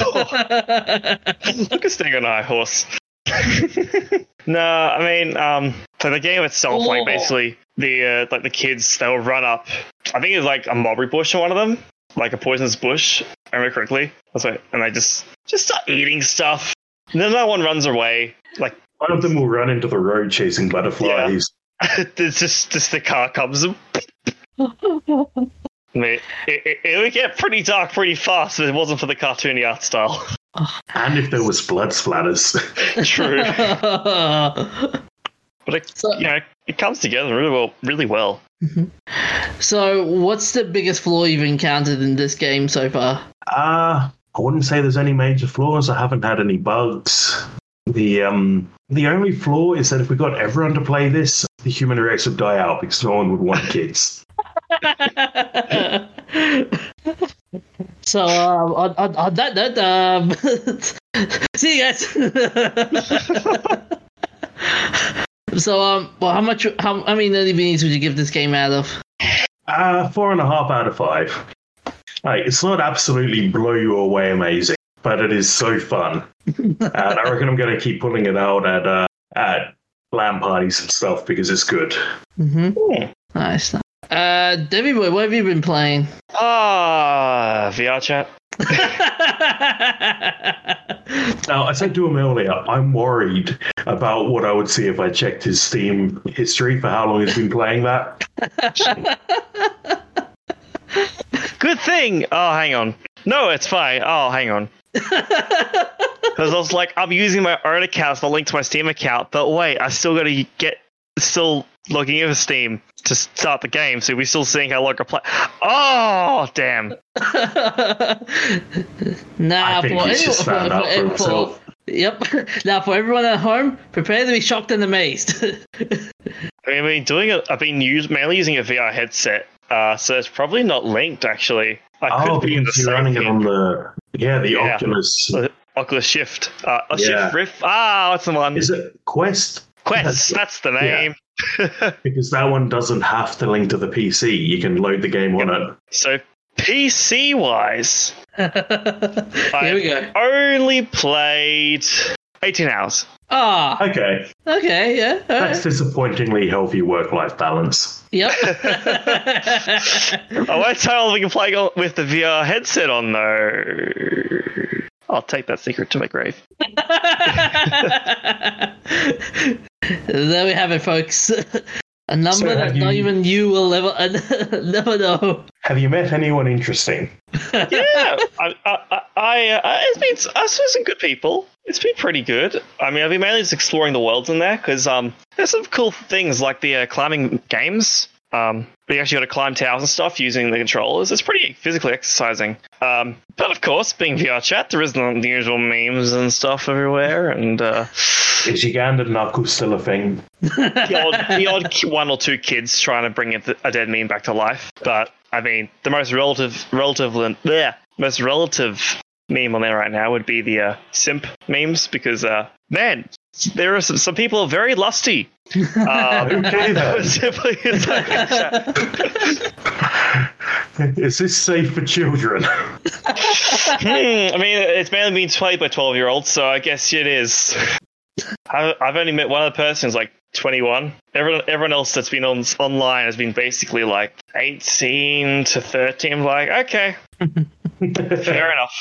at staying on a high horse. no, I mean, um, so the game itself, like Oh. basically the uh, like the kids, they'll run up. I think it's like a mulberry bush on one of them, like a poisonous bush. if I remember correctly. That's right, and they just just start eating stuff. And then that one runs away. Like One of them will run into the road chasing butterflies. it's just just the car comes. and- I mean, it, it, it would get pretty dark pretty fast if it wasn't for the cartoony art style. And if there was blood splatters. True. But it, So- you know, it comes together really well. Really well. so, what's the biggest flaw you've encountered in this game so far? Uh, I wouldn't say there's any major flaws. I haven't had any bugs. The um the only flaw is that if we got everyone to play this, the human race would die out because no one would want kids. so, um, on, on, on that note, um, see you guys. so, um, well, how much? How, how many nerdy beanies would you give this game out of? Uh four and a half out of five. Like it's not absolutely blow you away amazing, but it is so fun. and I reckon I'm gonna keep pulling it out at uh at LAN parties and stuff because it's good. Mm-hmm. Nice. Uh, Debbie boy, what have you been playing? Ah, VR chat. Now, I said to him earlier, I'm worried about what I would see if I checked his Steam history for how long he's been playing that. Good thing. Oh, hang on. No, it's fine. Oh, hang on. Because I was like, I'm using my own account to link to my Steam account, but wait, I still got to get still logging into Steam to start the game, so we're still seeing how long I play. Oh, damn. now, I think for he's just anyone- found out for for- himself. Yep. Now, for everyone at home, prepare to be shocked and amazed. I mean, I've been doing it. I've been use, mainly using a VR headset, uh, so it's probably not linked. Actually, I Oh, could be in the you're same running it on the yeah the Yeah. Oculus. Uh, Oculus Shift. Uh, oh, Yeah. Shift Rift. Ah, what's the one? Is it Quest? Quest. That's the name. Because that one doesn't have to link to the PC. You can load the game on it. So PC wise, Here we go. only played 18 hours. Ah, Okay, okay, yeah. all that's right. disappointingly healthy work-life balance. Yep. I won't tell if we can play with the VR headset on though. I'll take that secret to my grave. there we have it, folks. A number So that have not even you will ever never know. Have you met anyone interesting? yeah, I, I, I, I, uh, it's been I've seen some good people. It's been pretty good. I mean, I've been mainly just exploring the worlds in there because um, there's some cool things like the uh, climbing games. Um, but you actually got to climb towers and stuff using the controllers. It's pretty physically exercising. Um, but of course, being VR chat, there isn't the usual memes and stuff everywhere, and uh, Is Uganda Knuckles still a thing? the odd, the odd one or two kids trying to bring a, a dead meme back to life. But I mean, the most relative, relative, yeah, most relative meme on there right now would be the uh, simp memes because, uh, man, there are some, some people are very lusty. Um, Okay then. simply, like- Is this safe for children? Hmm, I mean, it's mainly been played by twelve-year-olds, so I guess it is. I, I've only met one other person who's like 21. Everyone, everyone else that's been on online has been basically like 18 to 13. I'm like, okay, fair enough.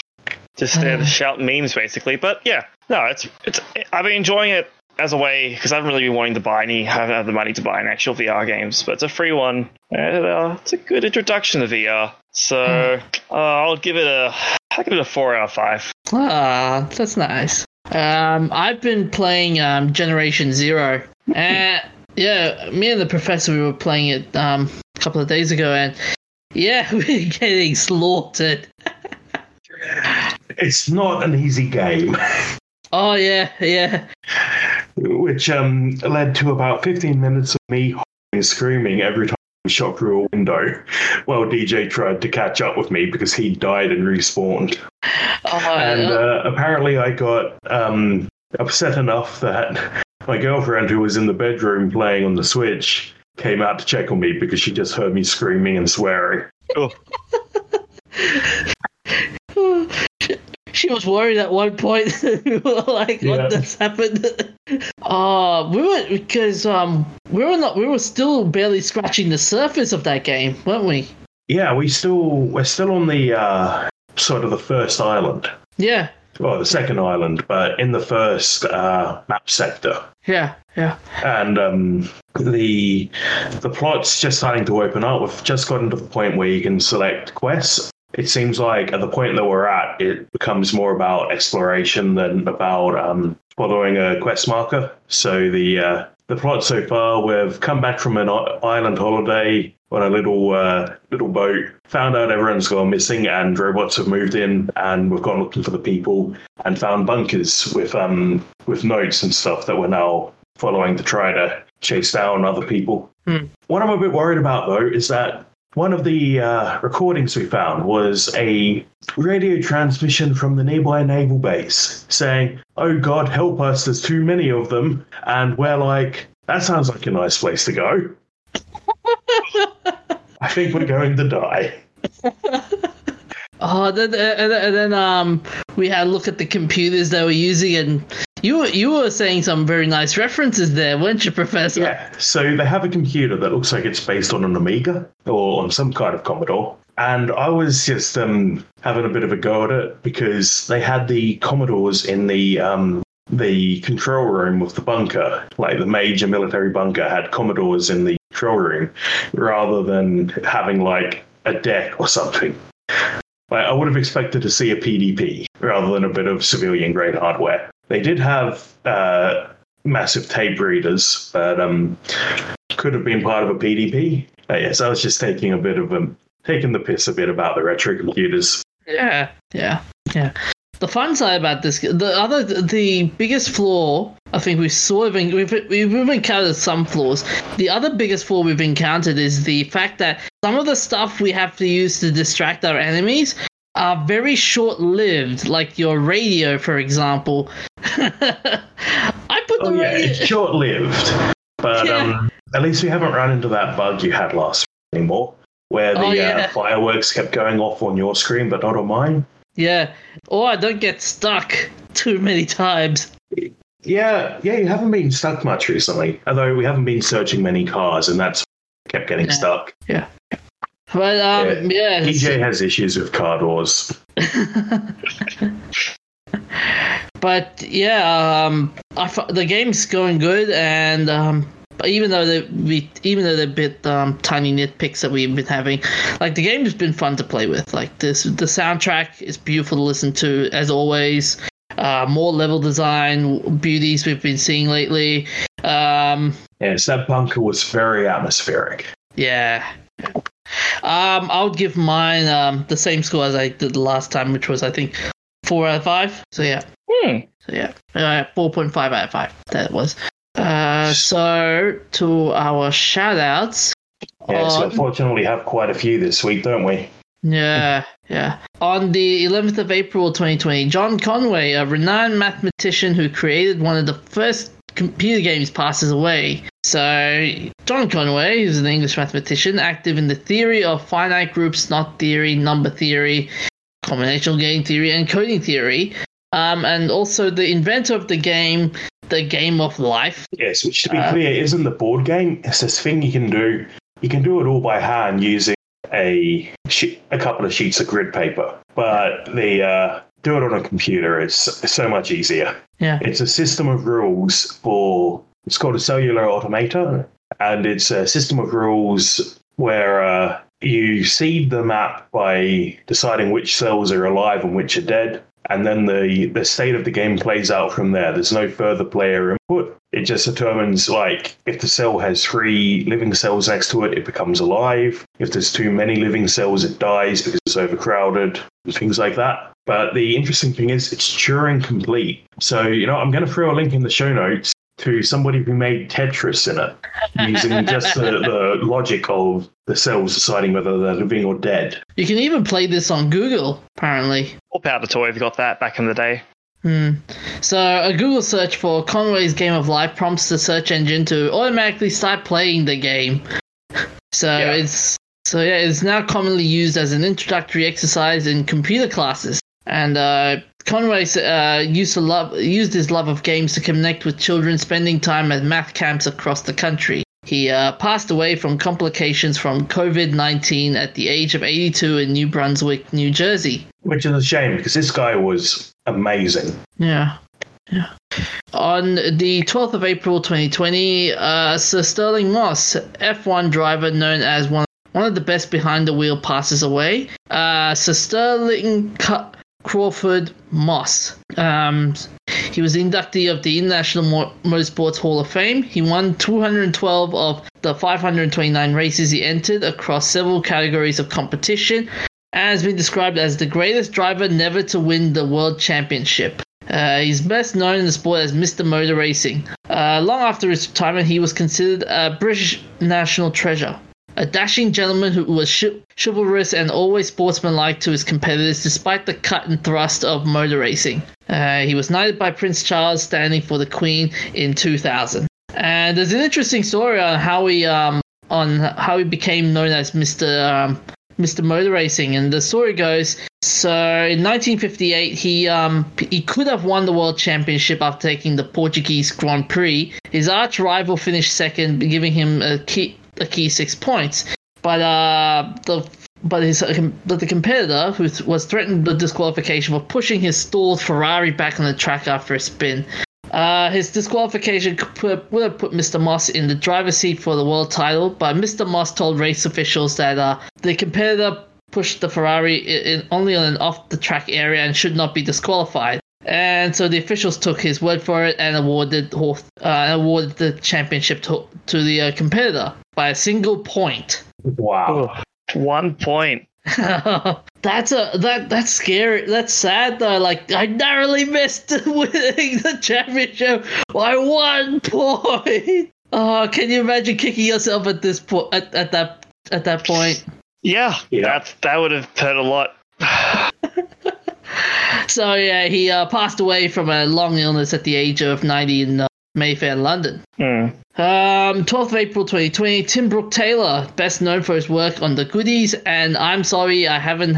Just uh, shout memes basically, but yeah, no, it's it's. I've been enjoying it as a way because I haven't really been wanting to buy any. I haven't had the money to buy an actual VR games, but it's a free one. And, uh, it's a good introduction to VR. So uh, I'll give it a. I'll give it a four out of five. Ah, that's nice. Um, I've been playing um, Generation Zero, and yeah, me and the professor we were playing it um, a couple of days ago, and yeah, we're getting slaughtered. it's not an easy game, Oh yeah, yeah. which um, led to about 15 minutes of me screaming every time we shot through a window while DJ tried to catch up with me because he died and respawned. Oh, And yeah. uh, apparently, I got um, upset enough that my girlfriend, who was in the bedroom playing on the Switch, came out to check on me because she just heard me screaming and swearing. Oh, she was worried at one point. we were like, Yeah. "What just happened?" Uh, we were because um we were not we were still barely scratching the surface of that game, weren't we? Yeah, we still we're still on the uh, sort of the first island, Yeah, well, the second island, but in the first uh, map sector. yeah, yeah. and um, the the plot's just starting to open up. We've just gotten to the point where you can select quests. It seems like at the point that we're at, it becomes more about exploration than about um, following a quest marker. So the uh, the plot so far, we've come back from an island holiday on a little uh, little boat, found out everyone's gone missing and robots have moved in, and we've gone looking for the people and found bunkers with um with notes and stuff that we're now following to try to chase down other people. Hmm. What I'm a bit worried about though is that one of the uh, recordings we found was a radio transmission from the nearby naval base saying, "Oh God, help us! There's too many of them," and we're like, "That sounds like a nice place to go." I think we're going to die. Oh, then, and, and then um, we had a look at the computers they were using, and you you were saying some very nice references there, weren't you, Professor? Yeah. So they have a computer that looks like it's based on an Amiga or on some kind of Commodore. And I was just um, having a bit of a go at it because they had the Commodores in the um, the control room of the bunker. Like the major military bunker had Commodores in the control room rather than having like a deck or something. Like, I would have expected to see a PDP rather than a bit of civilian grade hardware. They did have uh, massive tape readers, but um, could have been part of a PDP. Uh, yes, I was just taking a bit of um, taking the piss a bit about the retro computers. Yeah, yeah, yeah. The fun side about this, the other, the biggest flaw I think we've we've, we've encountered some flaws. The other biggest flaw we've encountered is the fact that some of the stuff we have to use to distract our enemies are very short-lived, like your radio, for example. I put the Oh yeah, radio. it's short lived, but Yeah. um, at least we haven't run into that bug you had last anymore, where the Oh, yeah. uh, fireworks kept going off on your screen but not on mine. Yeah, or I don't get stuck too many times. Yeah, yeah, you haven't been stuck much recently. Although we haven't been searching many cars, and that's kept getting stuck. Yeah. stuck. But um, yeah, it's- DJ has issues with car doors. but yeah, um, I f- the game's going good, and um, even though the we even though they're bit um, tiny nitpicks that we've been having, like the game has been fun to play with. Like this, the soundtrack is beautiful to listen to as always. Uh, more level design beauties we've been seeing lately. Um, Yes, that bunker was very atmospheric. yeah. Um, I would give mine um, the same score as I did the last time, which was I think four out of five. So yeah, Hmm. so yeah, uh, four point five out of five. That was. Uh, so to our shout outs. Yeah, so on- unfortunately, we have quite a few this week, don't we? Yeah, yeah. On the 11th of April 2020, John Conway, a renowned mathematician who created one of the first computer games, passes away. So, John Conway, who's an English mathematician, active in the theory of finite groups, knot theory, number theory, combinational game theory, and coding theory, um, and also the inventor of the game, the Game of Life. Yes, which to be Uh, clear isn't the board game. It's this thing you can do. You can do it all by hand using a sheet, a couple of sheets of grid paper, but the uh, do it on a computer It's so much easier. Yeah. It's a system of rules for. It's called a cellular automata, and it's a system of rules where uh, you seed the map by deciding which cells are alive and which are dead, and then the the state of the game plays out from there. There's no further player input. It just determines like if the cell has three living cells next to it, it becomes alive. If there's too many living cells, it dies because it's overcrowded. Things like that. But the interesting thing is it's Turing complete. So you know I'm going to throw a link in the show notes to somebody who made Tetris in it using just the, the logic of the cells deciding whether they're living or dead. You can even play this on Google, apparently. Or Powder Toy, we got that back in the day. Hmm. So a Google search for Conway's Game of Life prompts the search engine to automatically start playing the game. So Yeah. it's so yeah, it's now commonly used as an introductory exercise in computer classes. And uh, Conway uh, used to love used his love of games to connect with children, spending time at math camps across the country. He uh, passed away from complications from COVID 19 at the age of 82 in New Brunswick, New Jersey. Which is a shame because this guy was amazing. Yeah. Yeah. On the 12th of April 2020, uh, Sir Stirling Moss, F1 driver known as one, one of the best behind the wheel, passes away. Uh, Sir Stirling Cu- Crawford Moss. Um, he was the inductee of the International Motorsports Hall of Fame. He won 212 of the 529 races he entered across several categories of competition and has been described as the greatest driver never to win the world championship. Uh, he's best known in the sport as Mr. Motor Racing. Uh, long after his retirement, he was considered a British national treasure. A dashing gentleman who was chi- chivalrous and always sportsmanlike to his competitors despite the cut and thrust of motor racing. Uh, he was knighted by Prince Charles standing for the Queen in 2000. And there's an interesting story on how he um, on how he became known as Mr. Um, Mr. Motor Racing, and the story goes: so in 1958, he um he could have won the world championship after taking the Portuguese Grand Prix. His arch rival finished second, giving him a key a key six points. But uh the but his but the competitor who was threatened with disqualification for pushing his stalled Ferrari back on the track after a spin. Uh, his disqualification could put, would have put Mr. Moss in the driver's seat for the world title, but Mr. Moss told race officials that uh, the competitor pushed the Ferrari in, in only on an off-the-track area and should not be disqualified. And so the officials took his word for it and awarded uh, awarded the championship to, to the uh, competitor by a single point. Wow. One point. that's a that that's scary. That's sad though. Like I narrowly missed winning the championship by one point. Oh, can you imagine kicking yourself at this point at, at that at that point? Yeah, Yeah. that that would have hurt a lot. So yeah, he uh, passed away from a long illness at the age of ninety in uh, Mayfair, London. Hmm. Um, 12th of April 2020, Tim Brooke Taylor, best known for his work on The Goodies and I'm Sorry I Haven't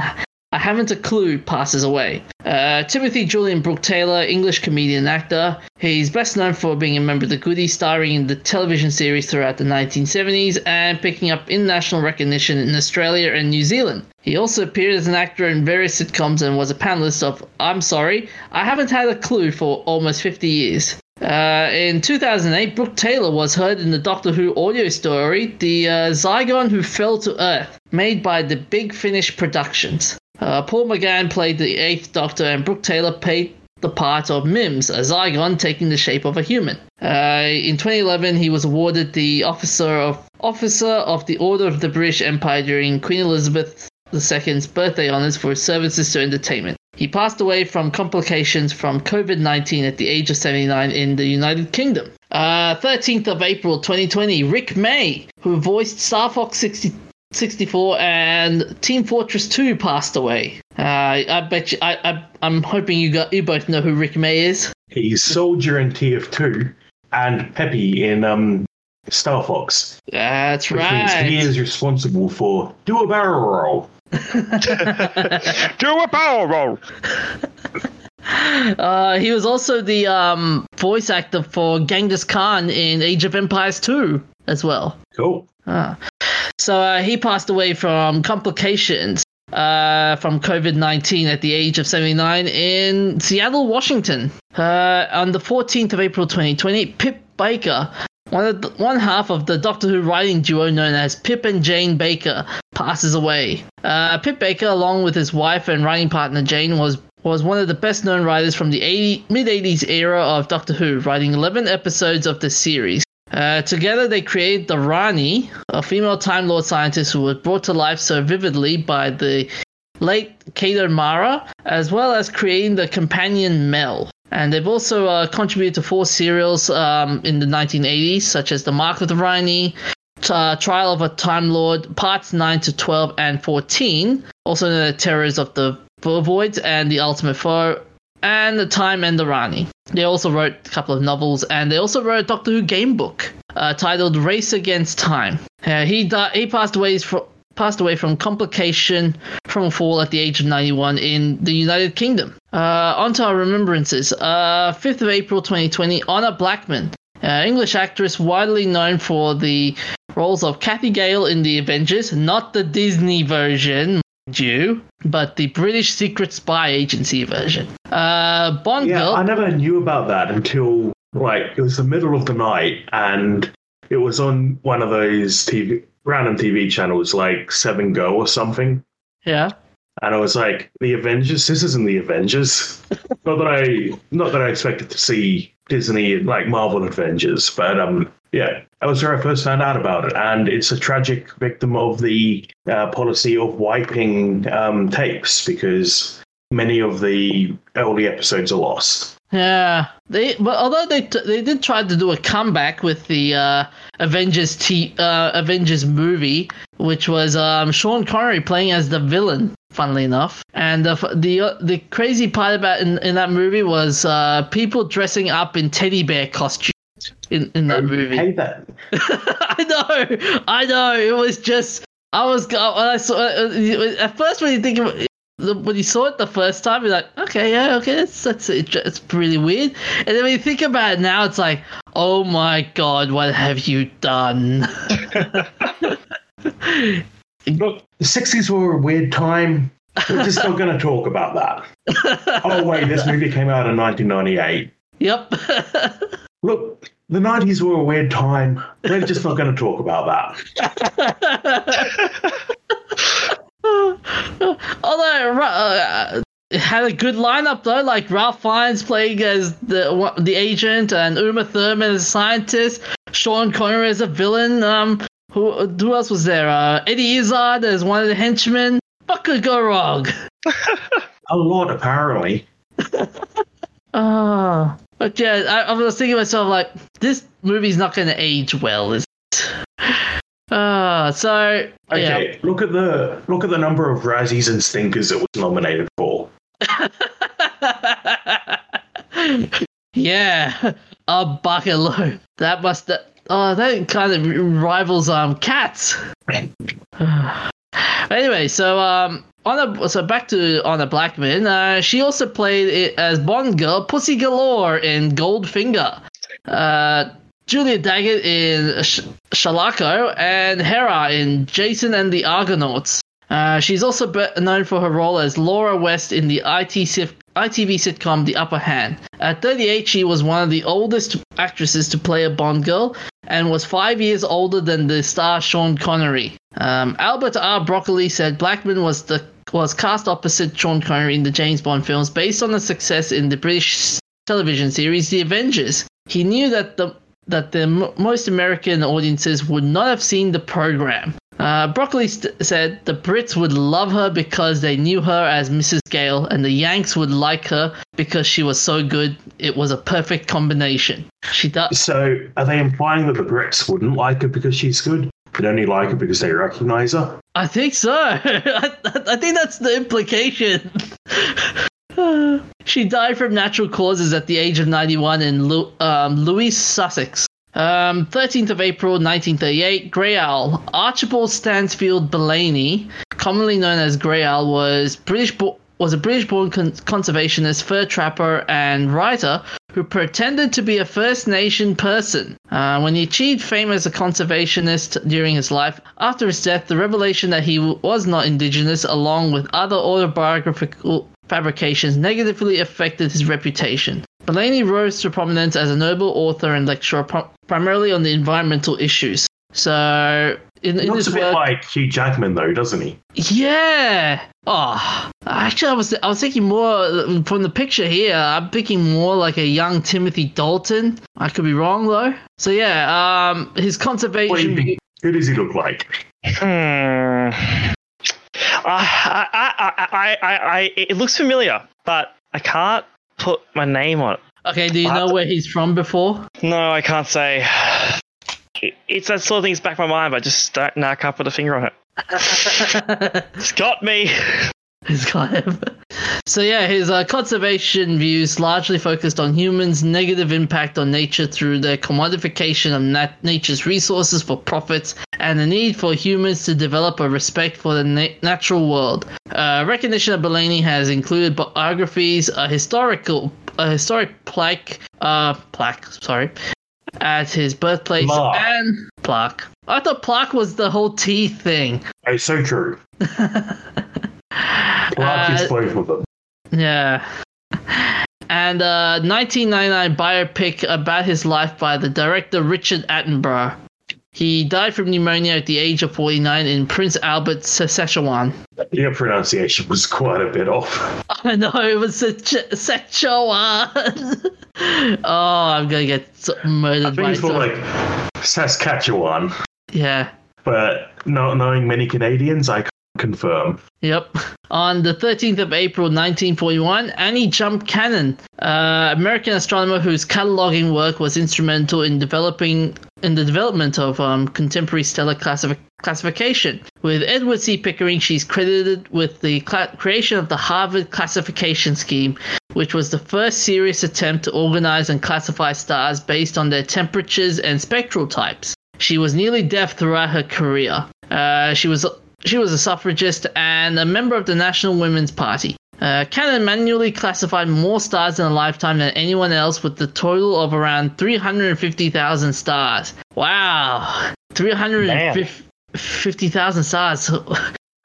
I Haven't a Clue, passes away. Uh, Timothy Julian Brooke Taylor, English comedian actor. He's best known for being a member of The Goodies, starring in the television series throughout the 1970s and picking up international recognition in Australia and New Zealand. He also appeared as an actor in various sitcoms and was a panelist of I'm Sorry, I Haven't Had a Clue for almost 50 years. Uh, in 2008, Brooke Taylor was heard in the Doctor Who audio story, The uh, Zygon Who Fell to Earth, made by the Big Finish Productions. Uh, Paul McGann played the Eighth Doctor, and Brooke Taylor played the part of Mims, a Zygon taking the shape of a human. Uh, in 2011, he was awarded the Officer of Officer of the Order of the British Empire during Queen Elizabeth II's birthday honors for his services to entertainment. He passed away from complications from COVID 19 at the age of 79 in the United Kingdom. Uh, 13th of April 2020, Rick May, who voiced Star Fox 60, 64 and Team Fortress 2, passed away. Uh, I bet you, I, I, I'm hoping you got you both know who Rick May is. He's Soldier in TF2 and Peppy in um, Star Fox. That's Which means right. he is responsible for do a barrel roll. Do a barrel roll. Uh, he was also the um, voice actor for Genghis Khan in Age of Empires 2 as well. Cool. Ah. So uh, he passed away from complications uh, from COVID 19 at the age of 79 in Seattle, Washington. Uh, on the 14th of April 2020, Pip Baker, one, of the, one half of the Doctor Who writing duo known as Pip and Jane Baker, passes away. Uh, Pip Baker, along with his wife and writing partner Jane, was was one of the best known writers from the 80, mid 80s era of Doctor Who, writing 11 episodes of the series. Uh, together, they created the Rani, a female Time Lord scientist who was brought to life so vividly by the late Kate O'Mara, as well as creating the companion Mel. And they've also uh, contributed to four serials um, in the 1980s, such as The Mark of the Rani, uh, Trial of a Time Lord, parts 9 to 12 and 14, also known as Terrors of the Vervoids and The Ultimate Foe, and The Time and the Rani. They also wrote a couple of novels, and they also wrote a Doctor Who game book uh, titled Race Against Time. Uh, he di- he passed away from passed away from complication from a fall at the age of 91 in the United Kingdom. Uh, on to our remembrances. Uh, 5th of April 2020, Honor Blackman, uh, English actress widely known for the roles of Cathy Gale in The Avengers, not the Disney version, mind but the British Secret Spy Agency version. Uh, Bond Yeah, Girl. I never knew about that until like it was the middle of the night and it was on one of those TV random TV channels like Seven Go or something. yeah. And I was like, the Avengers? This isn't the Avengers. not that I not that I expected to see Disney like Marvel Avengers, but um yeah, that was where I first found out about it. And it's a tragic victim of the uh, policy of wiping um, tapes because many of the early episodes are lost. Yeah, they but although they t- they did try to do a comeback with the uh, Avengers t- uh, Avengers movie, which was um, Sean Connery playing as the villain. Funnily enough, and the the uh, the crazy part about in, in that movie was uh, people dressing up in teddy bear costumes in, in that movie. Hey, that I know, I know. It was just I was when I saw uh, at first when you think of the- when you saw it the first time, you're like, okay, yeah, okay, that's that's it. It's pretty weird. And then when you think about it now, it's like, oh my god, what have you done? Look, the 60s were a weird time. We're just not going to talk about that. Oh, wait, this movie came out in 1998. yep. Look, the 90s were a weird time. We're just not going to talk about that. Although uh, it had a good lineup though, like Ralph Fiennes playing as the the agent, and Uma Thurman as a scientist, Sean Connery as a villain. Um, who who else was there? Uh, Eddie Izzard as one of the henchmen. What could go wrong? A lot, apparently. Oh, but yeah, I, I was thinking to myself like, this movie's not going to age well, is it? Ah, so yeah. Okay, look at the look at the number of Razzies and Stinkers it was nominated for. yeah, a bucket load. That must. Oh, that kind of rivals um cats. anyway, so um. on a, so back to Honor Blackman. Uh, she also played it as Bond girl Pussy Galore in Goldfinger. Uh, Julia Daggett in Sh- Shalako and Hera in Jason and the Argonauts. Uh, she's also known for her role as Laura West in the IT ITV sitcom The Upper Hand. At 38, she was one of the oldest actresses to play a Bond girl and was five years older than the star Sean Connery. Um, Albert R. Broccoli said Blackman was the was cast opposite Sean Connery in the James Bond films based on the success in the British television series The Avengers. He knew that the that the m- most American audiences would not have seen the program. Uh, Broccoli st- said the Brits would love her because they knew her as Mrs. Gale, and the Yanks would like her because she was so good. It was a perfect combination. She does. So, are they implying that the Brits wouldn't like her because she's good? But only like her because they recognize her? I think so. I, I think that's the implication. she died from natural causes at the age of 91 in Lu- um, Lewes, Sussex. Um, 13th of April 1938, Grey Owl. Archibald Stansfield Belaney, commonly known as Grey Owl, was British bo- was a British-born con- conservationist, fur trapper, and writer who pretended to be a First Nation person. Uh, when he achieved fame as a conservationist during his life, after his death, the revelation that he w- was not Indigenous, along with other autobiographical fabrications, negatively affected his reputation. Belaney rose to prominence as a noble author and lecturer, pro- primarily on the environmental issues. So, in, in Looks his a bit work, like Hugh Jackman, though, doesn't he? yeah. Oh, actually, I was I was thinking more from the picture here. I'm thinking more like a young Timothy Dalton. I could be wrong though. So yeah, um, his What do you conservation. think? Who does he look like? Hmm. I, I, I, I, I, I, it looks familiar, but I can't put my name on it. Okay, do you know where he's from before? No, I can't say. It- It's that sort of thing's back in my mind, but I just don't, no, I can't put a finger on it. It's got me. He's got. So yeah, his uh, conservation views largely focused on humans' negative impact on nature through their commodification of nat- nature's resources for profits and the need for humans to develop a respect for the na- natural world. Uh, recognition of Belaney has included biographies, a historical, a historic plaque, uh, plaque, sorry, at his birthplace, and plaque. I thought plaque was the whole tea thing. Oh, so true. Uh, is both of them. Yeah. And a 1999 biopic about his life by the director Richard Attenborough. He died from pneumonia at the age of 49 in Prince Albert, Szechuan. Your pronunciation was quite a bit off. I know it was Szechuan. oh, I'm gonna get so- I murdered think by it's more like Saskatchewan, yeah. but not knowing many Canadians, I can't confirm. Yep. On the 13th of April 1941, Annie Jump Cannon, uh, American astronomer whose cataloging work was instrumental in developing in the development of um, contemporary stellar classif- classification. With Edward C. Pickering, she's credited with the cla- creation of the Harvard Classification Scheme, which was the first serious attempt to organize and classify stars based on their temperatures and spectral types. She was nearly deaf throughout her career. Uh, she was she was a suffragist and a member of the National Women's Party. Uh, Cannon manually classified more stars in a lifetime than anyone else with the total of around 350,000 stars. Wow. 350,000 stars.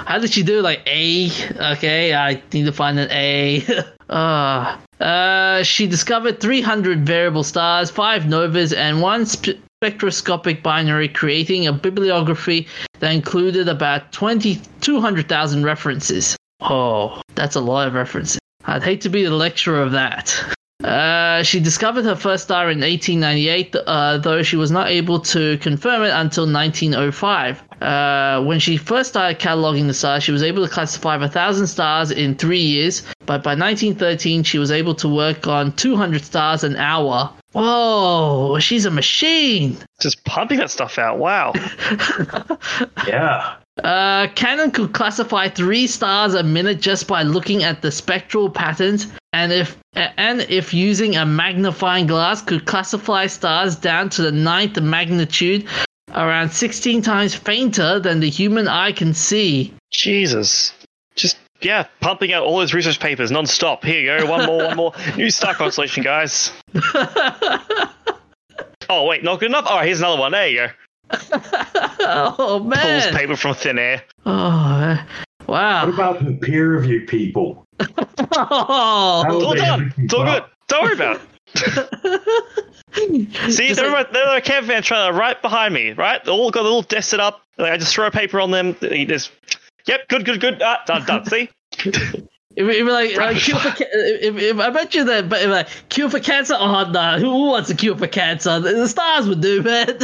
How did she do like A? Okay, I need to find an A. uh, uh, she discovered 300 variable stars, 5 novas, and one sp- spectroscopic binary, creating a bibliography that included about 20, 200,000 references. Oh, that's a lot of references. I'd hate to be the lecturer of that. Uh, she discovered her first star in 1898, uh, though she was not able to confirm it until 1905. Uh, when she first started cataloging the stars, she was able to classify 1,000 stars in three years, but by 1913, she was able to work on 200 stars an hour. Whoa, she's a machine! Just pumping that stuff out. Wow. Yeah. Uh, Cannon could classify three stars a minute just by looking at the spectral patterns, and if and if using a magnifying glass, could classify stars down to the ninth magnitude, around 16 times fainter than the human eye can see. Jesus. Just yeah, pumping out all those research papers non-stop. Here you go. One more, one more. New star constellation, guys. Oh wait, not good enough. Oh, here's another one. There you go. oh man! Pulls man! paper from thin air. Oh, wow. What about the peer review people? Oh, How It's all done. It's all good. Don't worry about it. See, Just they're, like- they're a caravan trailer right behind me, right? They all got a little desk set up. Like, I just throw a paper on them. They just, yep, good, good, good. Ah, done, done. See? If, if like, like cure for ca- if, if I bet you that, but if like cure for cancer, oh no, who wants a cure for cancer? The, the stars would do, man.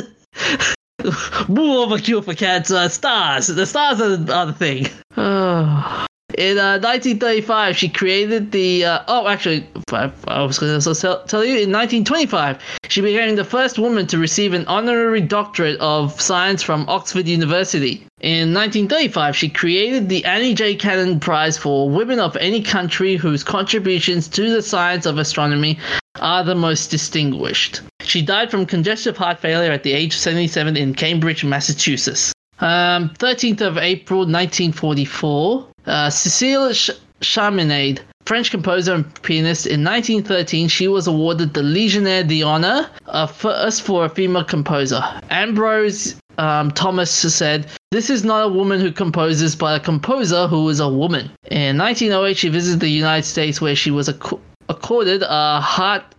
More cure for cancer, stars. The stars are, are the thing. In uh, 1935, she created the. Uh, oh, actually, I, I was going to tell, tell you. In 1925, she became the first woman to receive an honorary doctorate of science from Oxford University. In 1935, she created the Annie J. Cannon Prize for women of any country whose contributions to the science of astronomy are the most distinguished. She died from congestive heart failure at the age of 77 in Cambridge, Massachusetts. Um, 13th of April 1944, uh, Cécile Ch- Chaminade, French composer and pianist. In 1913, she was awarded the Legionnaire d'Honneur, a first for a female composer. Ambrose um, Thomas said, This is not a woman who composes, but a composer who is a woman. In 1908, she visited the United States where she was acc- accorded a,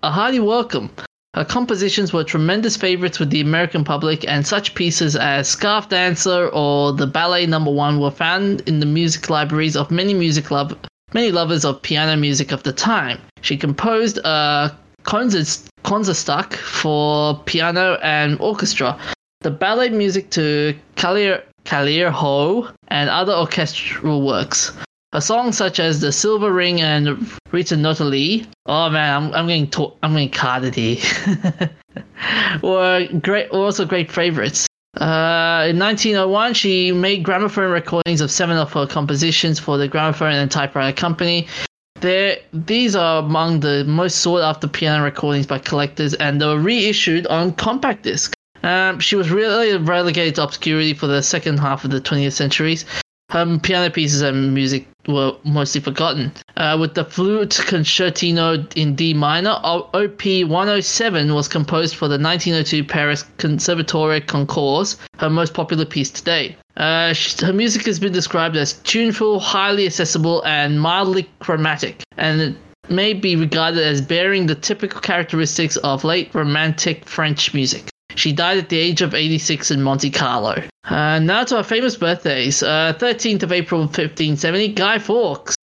a hearty welcome. Her compositions were tremendous favorites with the American public, and such pieces as Scarf Dancer or The Ballet Number One were found in the music libraries of many music love, many lovers of piano music of the time. She composed a concert, Concertstück for piano and orchestra, the ballet music to Kalir, Kalir Ho, and other orchestral works. A song such as The Silver Ring and Rita Notali. Oh man, I'm, I'm getting to- I'm getting carded here. were great, were also great favorites. Uh, in 1901, she made gramophone recordings of seven of her compositions for the Gramophone and Typewriter Company. There, these are among the most sought after piano recordings by collectors, and they were reissued on compact disc. Um, she was really relegated to obscurity for the second half of the 20th centuries. Her piano pieces and music were mostly forgotten. Uh, with the flute concertino in D minor, OP 107 was composed for the 1902 Paris Conservatoire Concours, her most popular piece today. Uh, her music has been described as tuneful, highly accessible, and mildly chromatic, and it may be regarded as bearing the typical characteristics of late Romantic French music. She died at the age of 86 in Monte Carlo. Uh, now to our famous birthdays. Uh, 13th of April 1570, Guy Fawkes,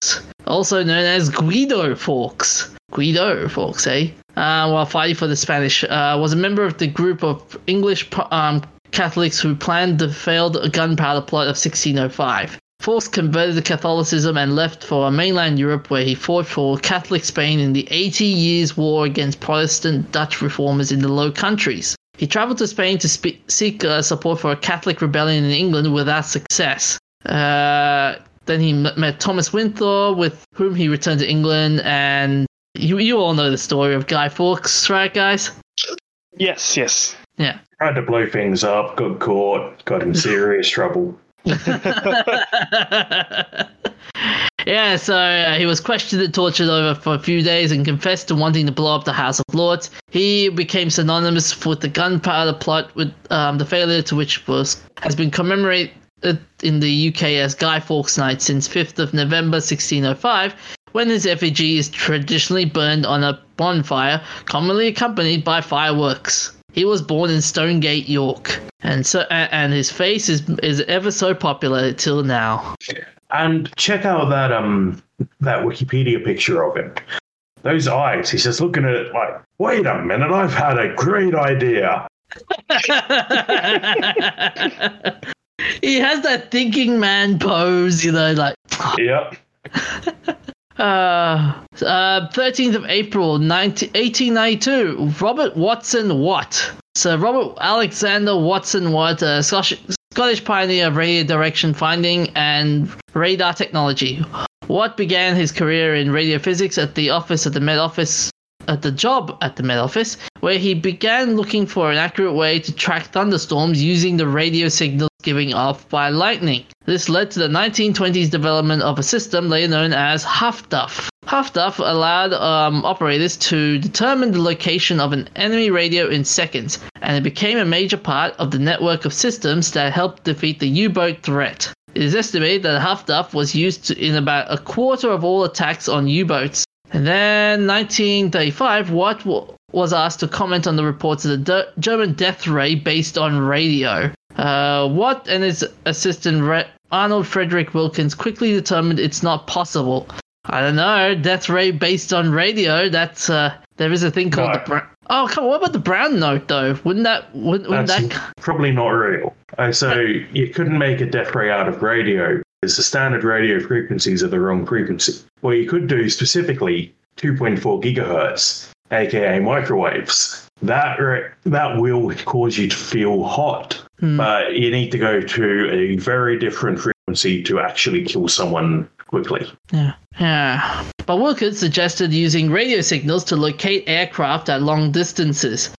also known as Guido Fawkes. Guido Fawkes, eh? Uh, while fighting for the Spanish, uh, was a member of the group of English um, Catholics who planned the failed gunpowder plot of 1605. Fawkes converted to Catholicism and left for mainland Europe, where he fought for Catholic Spain in the Eighty Years' War against Protestant Dutch reformers in the Low Countries. He traveled to Spain to spe- seek uh, support for a Catholic rebellion in England without success. Uh, then he m- met Thomas Wintour, with whom he returned to England, and you, you all know the story of Guy Fawkes, right, guys? Yes, yes. Yeah. Tried to blow things up, got caught, got in serious trouble. yeah, so uh, he was questioned and tortured over for a few days and confessed to wanting to blow up the House of Lords. He became synonymous with the gunpowder plot, with um, the failure to which was has been commemorated in the UK as Guy Fawkes Night since 5th of November 1605, when his effigy is traditionally burned on a bonfire, commonly accompanied by fireworks. He was born in Stonegate, York, and so and his face is is ever so popular till now. And check out that um that Wikipedia picture of him. Those eyes, he's just looking at it like, wait a minute, I've had a great idea. he has that thinking man pose, you know, like. Yep. Uh, uh, 13th of April 19, 1892, Robert Watson Watt. So Robert Alexander Watson Watt, a Scottish, Scottish pioneer of radio direction finding and radar technology. Watt began his career in radio physics at the office at the Met Office at the job at the Met Office, where he began looking for an accurate way to track thunderstorms using the radio signals giving off by lightning. This led to the 1920s development of a system later known as HuffDuff. HuffDuff allowed um, operators to determine the location of an enemy radio in seconds, and it became a major part of the network of systems that helped defeat the U-boat threat. It is estimated that Huff Duff was used to, in about a quarter of all attacks on U-boats. And then 1935, Watt w- was asked to comment on the reports of the D- German death ray based on radio. Uh, Watt and his assistant Re- Arnold Frederick Wilkins quickly determined it's not possible. I don't know, death ray based on radio. That's uh, there is a thing called No. the. Bra- oh, come on! What about the brown note though? Wouldn't that? Wouldn't, wouldn't that? probably not real. Uh, so you couldn't make a death ray out of radio because the standard radio frequencies are the wrong frequency. What you could do specifically 2.4 gigahertz, aka microwaves. That ra- that will cause you to feel hot, Hmm. but you need to go to a very different frequency to actually kill someone quickly. Yeah. Yeah. But Wilkins suggested using radio signals to locate aircraft at long distances.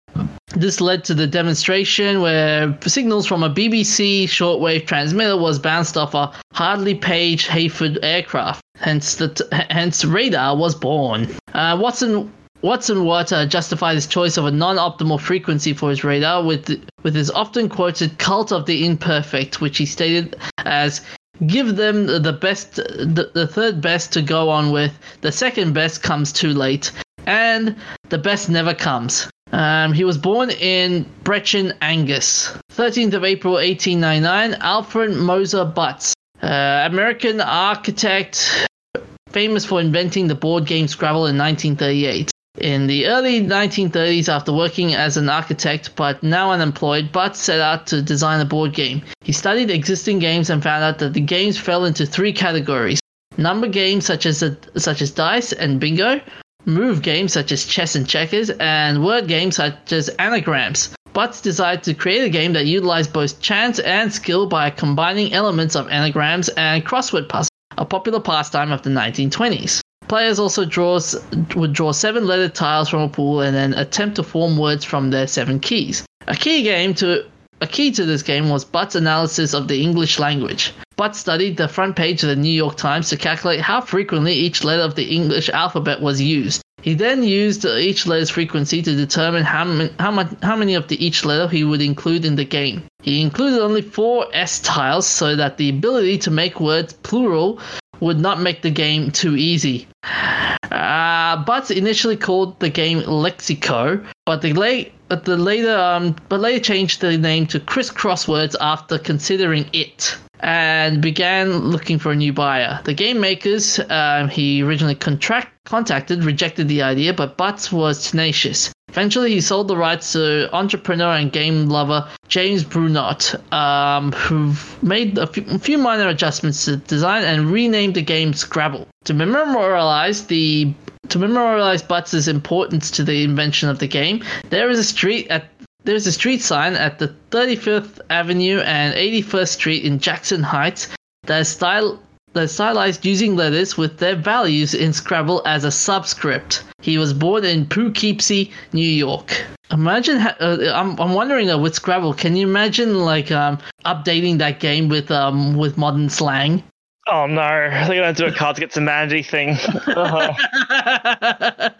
This led to the demonstration where signals from a BBC shortwave transmitter was bounced off a Handley Page Heyford aircraft. Hence, the t- hence radar was born. Uh, Watson Watson Watt uh, justified his choice of a non-optimal frequency for his radar with with his often quoted "cult of the imperfect," which he stated as give them the best the, the third best to go on with the second best comes too late and the best never comes um, he was born in Brechin, Angus. 13th of April 1899, Alfred Mosher Butts, uh, American architect, famous for inventing the board game Scrabble in 1938. In the early 1930s, after working as an architect but now unemployed, Butts set out to design a board game. He studied existing games and found out that the games fell into three categories: number games such as such as dice and bingo, move games such as chess and checkers, and word games such as anagrams. Butts decided to create a game that utilized both chance and skill by combining elements of anagrams and crossword puzzles, a popular pastime of the 1920s. Players also draws would draw seven letter tiles from a pool and then attempt to form words from their seven keys. A key game to a key to this game was Butt's analysis of the English language. Butt studied the front page of the New York Times to calculate how frequently each letter of the English alphabet was used. He then used each letter's frequency to determine how, how, much, how many of the each letter he would include in the game. He included only four S tiles so that the ability to make words plural would not make the game too easy. Uh, initially called the game Lexico, but the late but the later um but later changed the name to Crisscross Words after considering it and began looking for a new buyer. The game makers um, he originally contract contacted rejected the idea, but Butts was tenacious. Eventually, he sold the rights to entrepreneur and game lover James Brunot, um, who made a few, minor adjustments to the design and renamed the game Scrabble. To memorialize the to memorialize Butts' importance to the invention of the game, there is a street at there is a street sign at the 35th Avenue and 81st Street in Jackson Heights that is style that is stylized using letters with their values in Scrabble as a subscript. He was born in Poughkeepsie, New York. Imagine, ha- uh, I'm, I'm wondering uh, with Scrabble, can you imagine like um, updating that game with um with modern slang? Oh no, they're gonna do a Cards Against Humanity thing. Oh.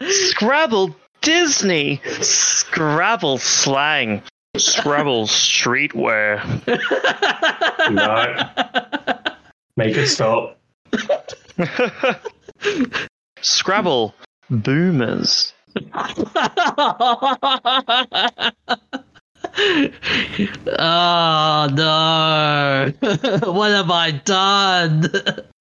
Scrabble Disney. Scrabble slang. Scrabble streetwear. No. Make it stop. Scrabble boomers. oh no! what have I done?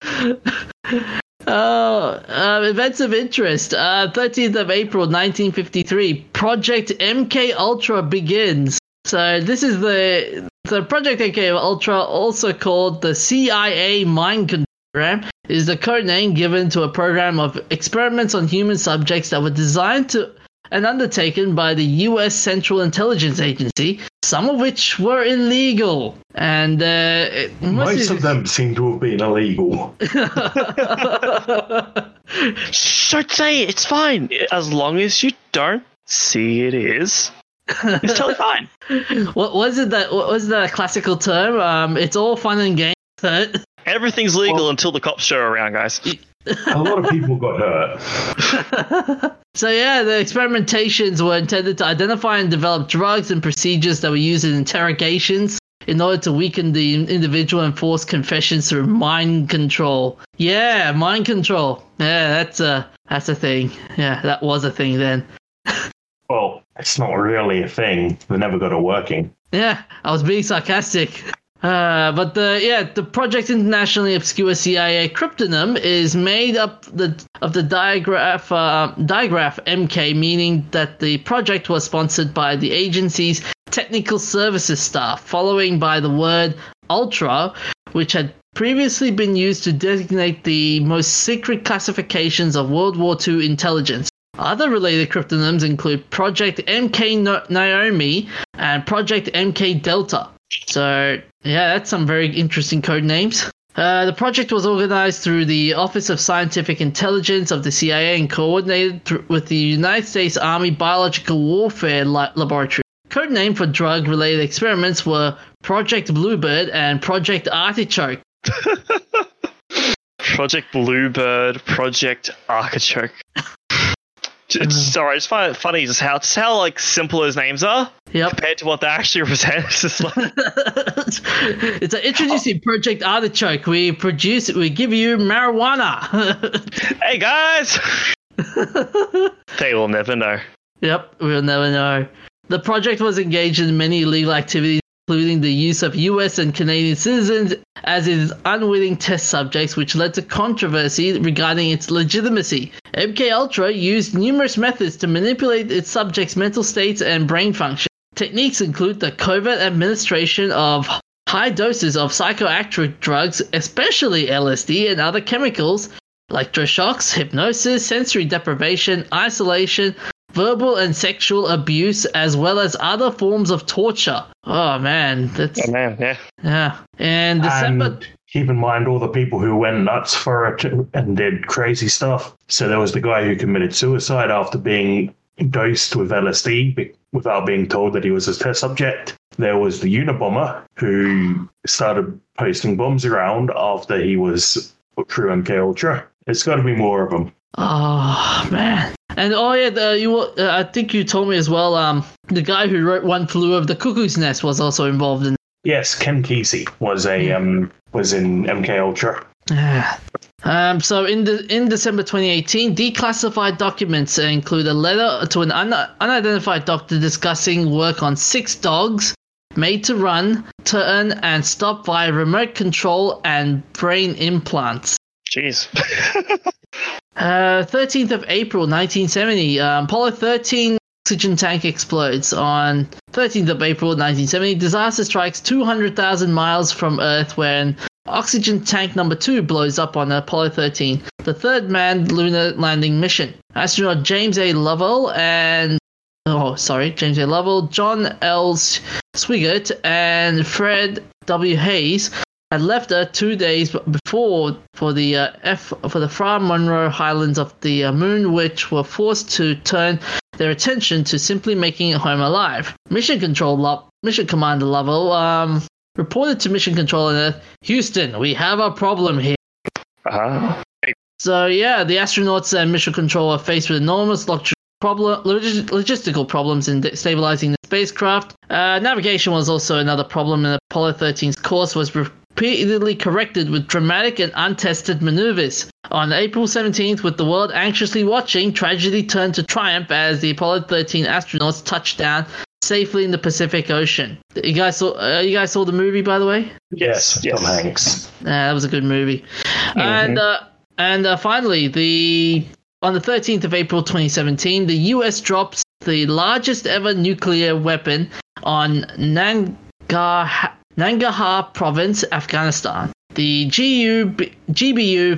oh, uh, events of interest. Uh, 13th of April, 1953. Project MK Ultra begins. So this is the the Project MK Ultra, also called the CIA Mind Control Program, is the code name given to a program of experiments on human subjects that were designed to and undertaken by the U.S. Central Intelligence Agency, some of which were illegal. And uh, it- Most of them seem to have been illegal. Should say it's fine as long as you don't see it is. It's totally fine. what was it that what was the classical term? Um, it's all fun and games. Everything's legal until the cops show around, guys. A lot of people got hurt. so yeah, the experimentations were intended to identify and develop drugs and procedures that were used in interrogations, in order to weaken the individual and force confessions through mind control. Yeah, mind control. Yeah, that's a that's a thing. Yeah, that was a thing then. Well, it's not really a thing. They never got it working. Yeah, I was being sarcastic. Uh, but the yeah, the project internationally obscure CIA cryptonym is made up the of the digraph uh, digraph MK, meaning that the project was sponsored by the agency's technical services staff, following by the word ultra, which had previously been used to designate the most secret classifications of World War II intelligence. Other related cryptonyms include Project MK Naomi and Project MK Delta. So, yeah, that's some very interesting code names. Uh, the project was organized through the Office of Scientific Intelligence of the CIA and coordinated thr- with the United States Army Biological Warfare La- Laboratory. Code name for drug related experiments were Project Bluebird and Project Artichoke. Project Bluebird, Project Artichoke. Mm. It's sorry, I just find it funny just how just how like simple those names are Yep. compared to what they actually represent. It's just like it's a introducing Project Artichoke. We produce, we give you marijuana. Hey guys! they will never know. Yep, we'll never know. The project was engaged in many illegal activities, including the use of US and Canadian citizens as its unwitting test subjects, which led to controversy regarding its legitimacy. MK Ultra used numerous methods to manipulate its subjects' mental states and brain function. Techniques include the covert administration of high doses of psychoactive drugs, especially LSD and other chemicals, electroshocks, hypnosis, sensory deprivation, isolation, verbal and sexual abuse, as well as other forms of torture. Oh man, that's Oh man, yeah. yeah. And December. And keep in mind all the people who went nuts for it and did crazy stuff. So there was the guy who committed suicide after being dosed with LSD without being told that he was a test subject. There was the Unabomber who started posting bombs around after he was through MK Ultra. It's got to be more of them. Oh man. And oh yeah, the, you. Uh, I think you told me as well. Um, the guy who wrote "One Flew Over the Cuckoo's Nest" was also involved in. Yes, Ken Kesey was a um was in MK Ultra. Yeah. Um, so in the in December 2018, declassified documents include a letter to an un, unidentified doctor discussing work on six dogs made to run, turn, and stop via remote control and brain implants. Jeez. Uh, 13th of April 1970, um, Apollo 13 oxygen tank explodes. On 13th of April 1970, disaster strikes 200,000 miles from Earth when oxygen tank number 2 blows up on Apollo 13, the third manned lunar landing mission. Astronaut James A. Lovell and oh, sorry, James A. Lovell, John L. Swigert, and Fred W. Haise had left Earth two days before for the uh, F for the Fra Mauro Highlands of the uh, Moon, which were forced to turn their attention to simply making it home alive. Mission Control Lo- Mission Commander Lovell um, reported to Mission Control on Earth, Houston, we have a problem here. Uh-huh. So yeah, the astronauts and mission control are faced with enormous log- problem, log- logistical problems in de- stabilizing the spacecraft. Uh, navigation was also another problem, and Apollo 13's course was repeatedly corrected with dramatic and untested maneuvers. On April 17th, with the world anxiously watching, tragedy turned to triumph as the Apollo 13 astronauts touched down safely in the Pacific Ocean. You guys saw? Uh, you guys saw the movie, by the way? Yes, Yes. Tom Hanks. Uh, that was a good movie. And uh, and uh, finally, the on the 13th of April 2017, the U.S. drops the largest ever nuclear weapon on Nangarhar, Nangarhar province, Afghanistan. The GU GBU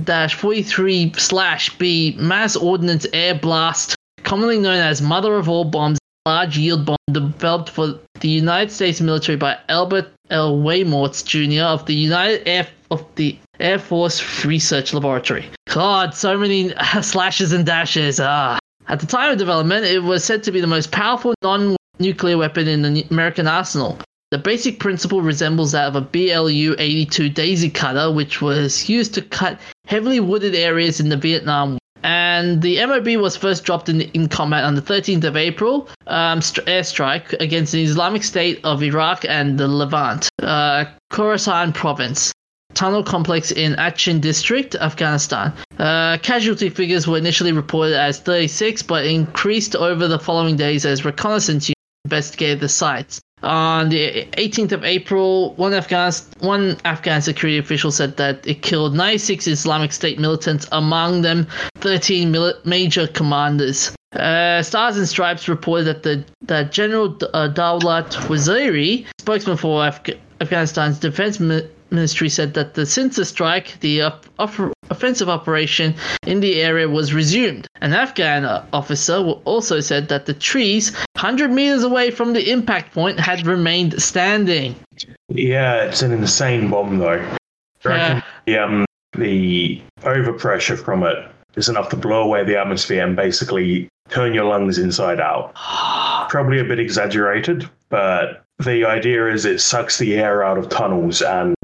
43-43-B mass ordnance air blast, commonly known as mother of all bombs, large yield bomb developed for the United States military by Albert L. Weimorts Jr. of the United Air of the Air Force Research Laboratory. God, so many slashes and dashes. Ah. At the time of development, it was said to be the most powerful non-nuclear weapon in the American arsenal. The basic principle resembles that of a BLU 82 daisy cutter, which was used to cut heavily wooded areas in the Vietnam War. and the MOB was first dropped in, in combat on the 13th of April, um, airstrike against the Islamic State of Iraq and the Levant, uh, Khorasan province. Tunnel complex in Achin district, Afghanistan. Uh, casualty figures were initially reported as 36, but increased over the following days as reconnaissance investigated the sites. On the 18th of April, one Afghan one Afghan security official said that it killed 96 Islamic State militants, among them 13 mil- major commanders. Uh, Stars and Stripes reported that the that General uh, Dawlat Waziri, spokesman for Af- Afghanistan's defense mi- ministry, said that the since the strike, the op- op- offensive operation in the area was resumed. An Afghan uh, officer also said that the trees 100 meters away from the impact point had remained standing. Yeah, it's an insane bomb though. Reckon the, um, the overpressure from it is enough to blow away the atmosphere and basically turn your lungs inside out. Probably a bit exaggerated, but the idea is it sucks the air out of tunnels and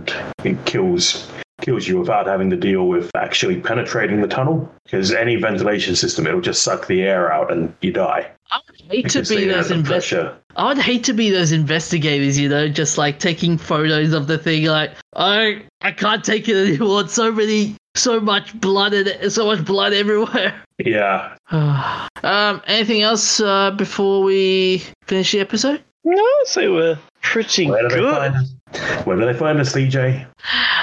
it kills kills you without having to deal with actually penetrating the tunnel because any ventilation system it'll just suck the air out and you die. I would hate to be those investors. I would hate to be those investigators, you know, just like taking photos of the thing. Like, I, I can't take it anymore. It's so many, so much blood and so much blood everywhere. Yeah. um, anything else uh, before we finish the episode? No, so we're pretty Where good. find? Where do they find us, DJ?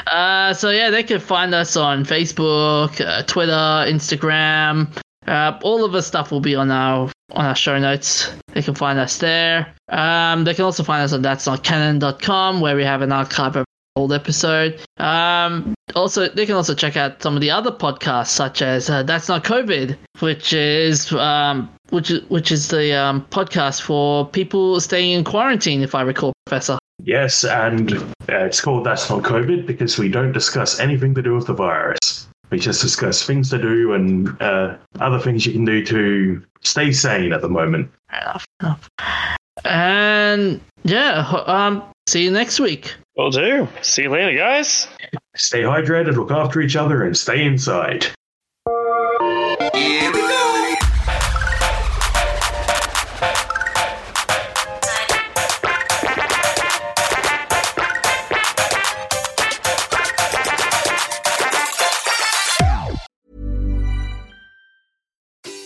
Uh, so yeah, they can find us on Facebook, uh, Twitter, Instagram. Uh, all of the stuff will be on our on our show notes. They can find us there. Um, they can also find us on that's not canon.com where we have an archive of old episode. Um, also, they can also check out some of the other podcasts, such as uh, That's Not COVID, which is um, which is which is the um, podcast for people staying in quarantine, if I recall, Professor. Yes, and uh, it's called That's Not COVID because we don't discuss anything to do with the virus. We just discuss things to do and uh, other things you can do to stay sane at the moment. Fair enough. enough. And yeah, um, see you next week. Will do. See you later, guys. Stay hydrated, look after each other, and stay inside.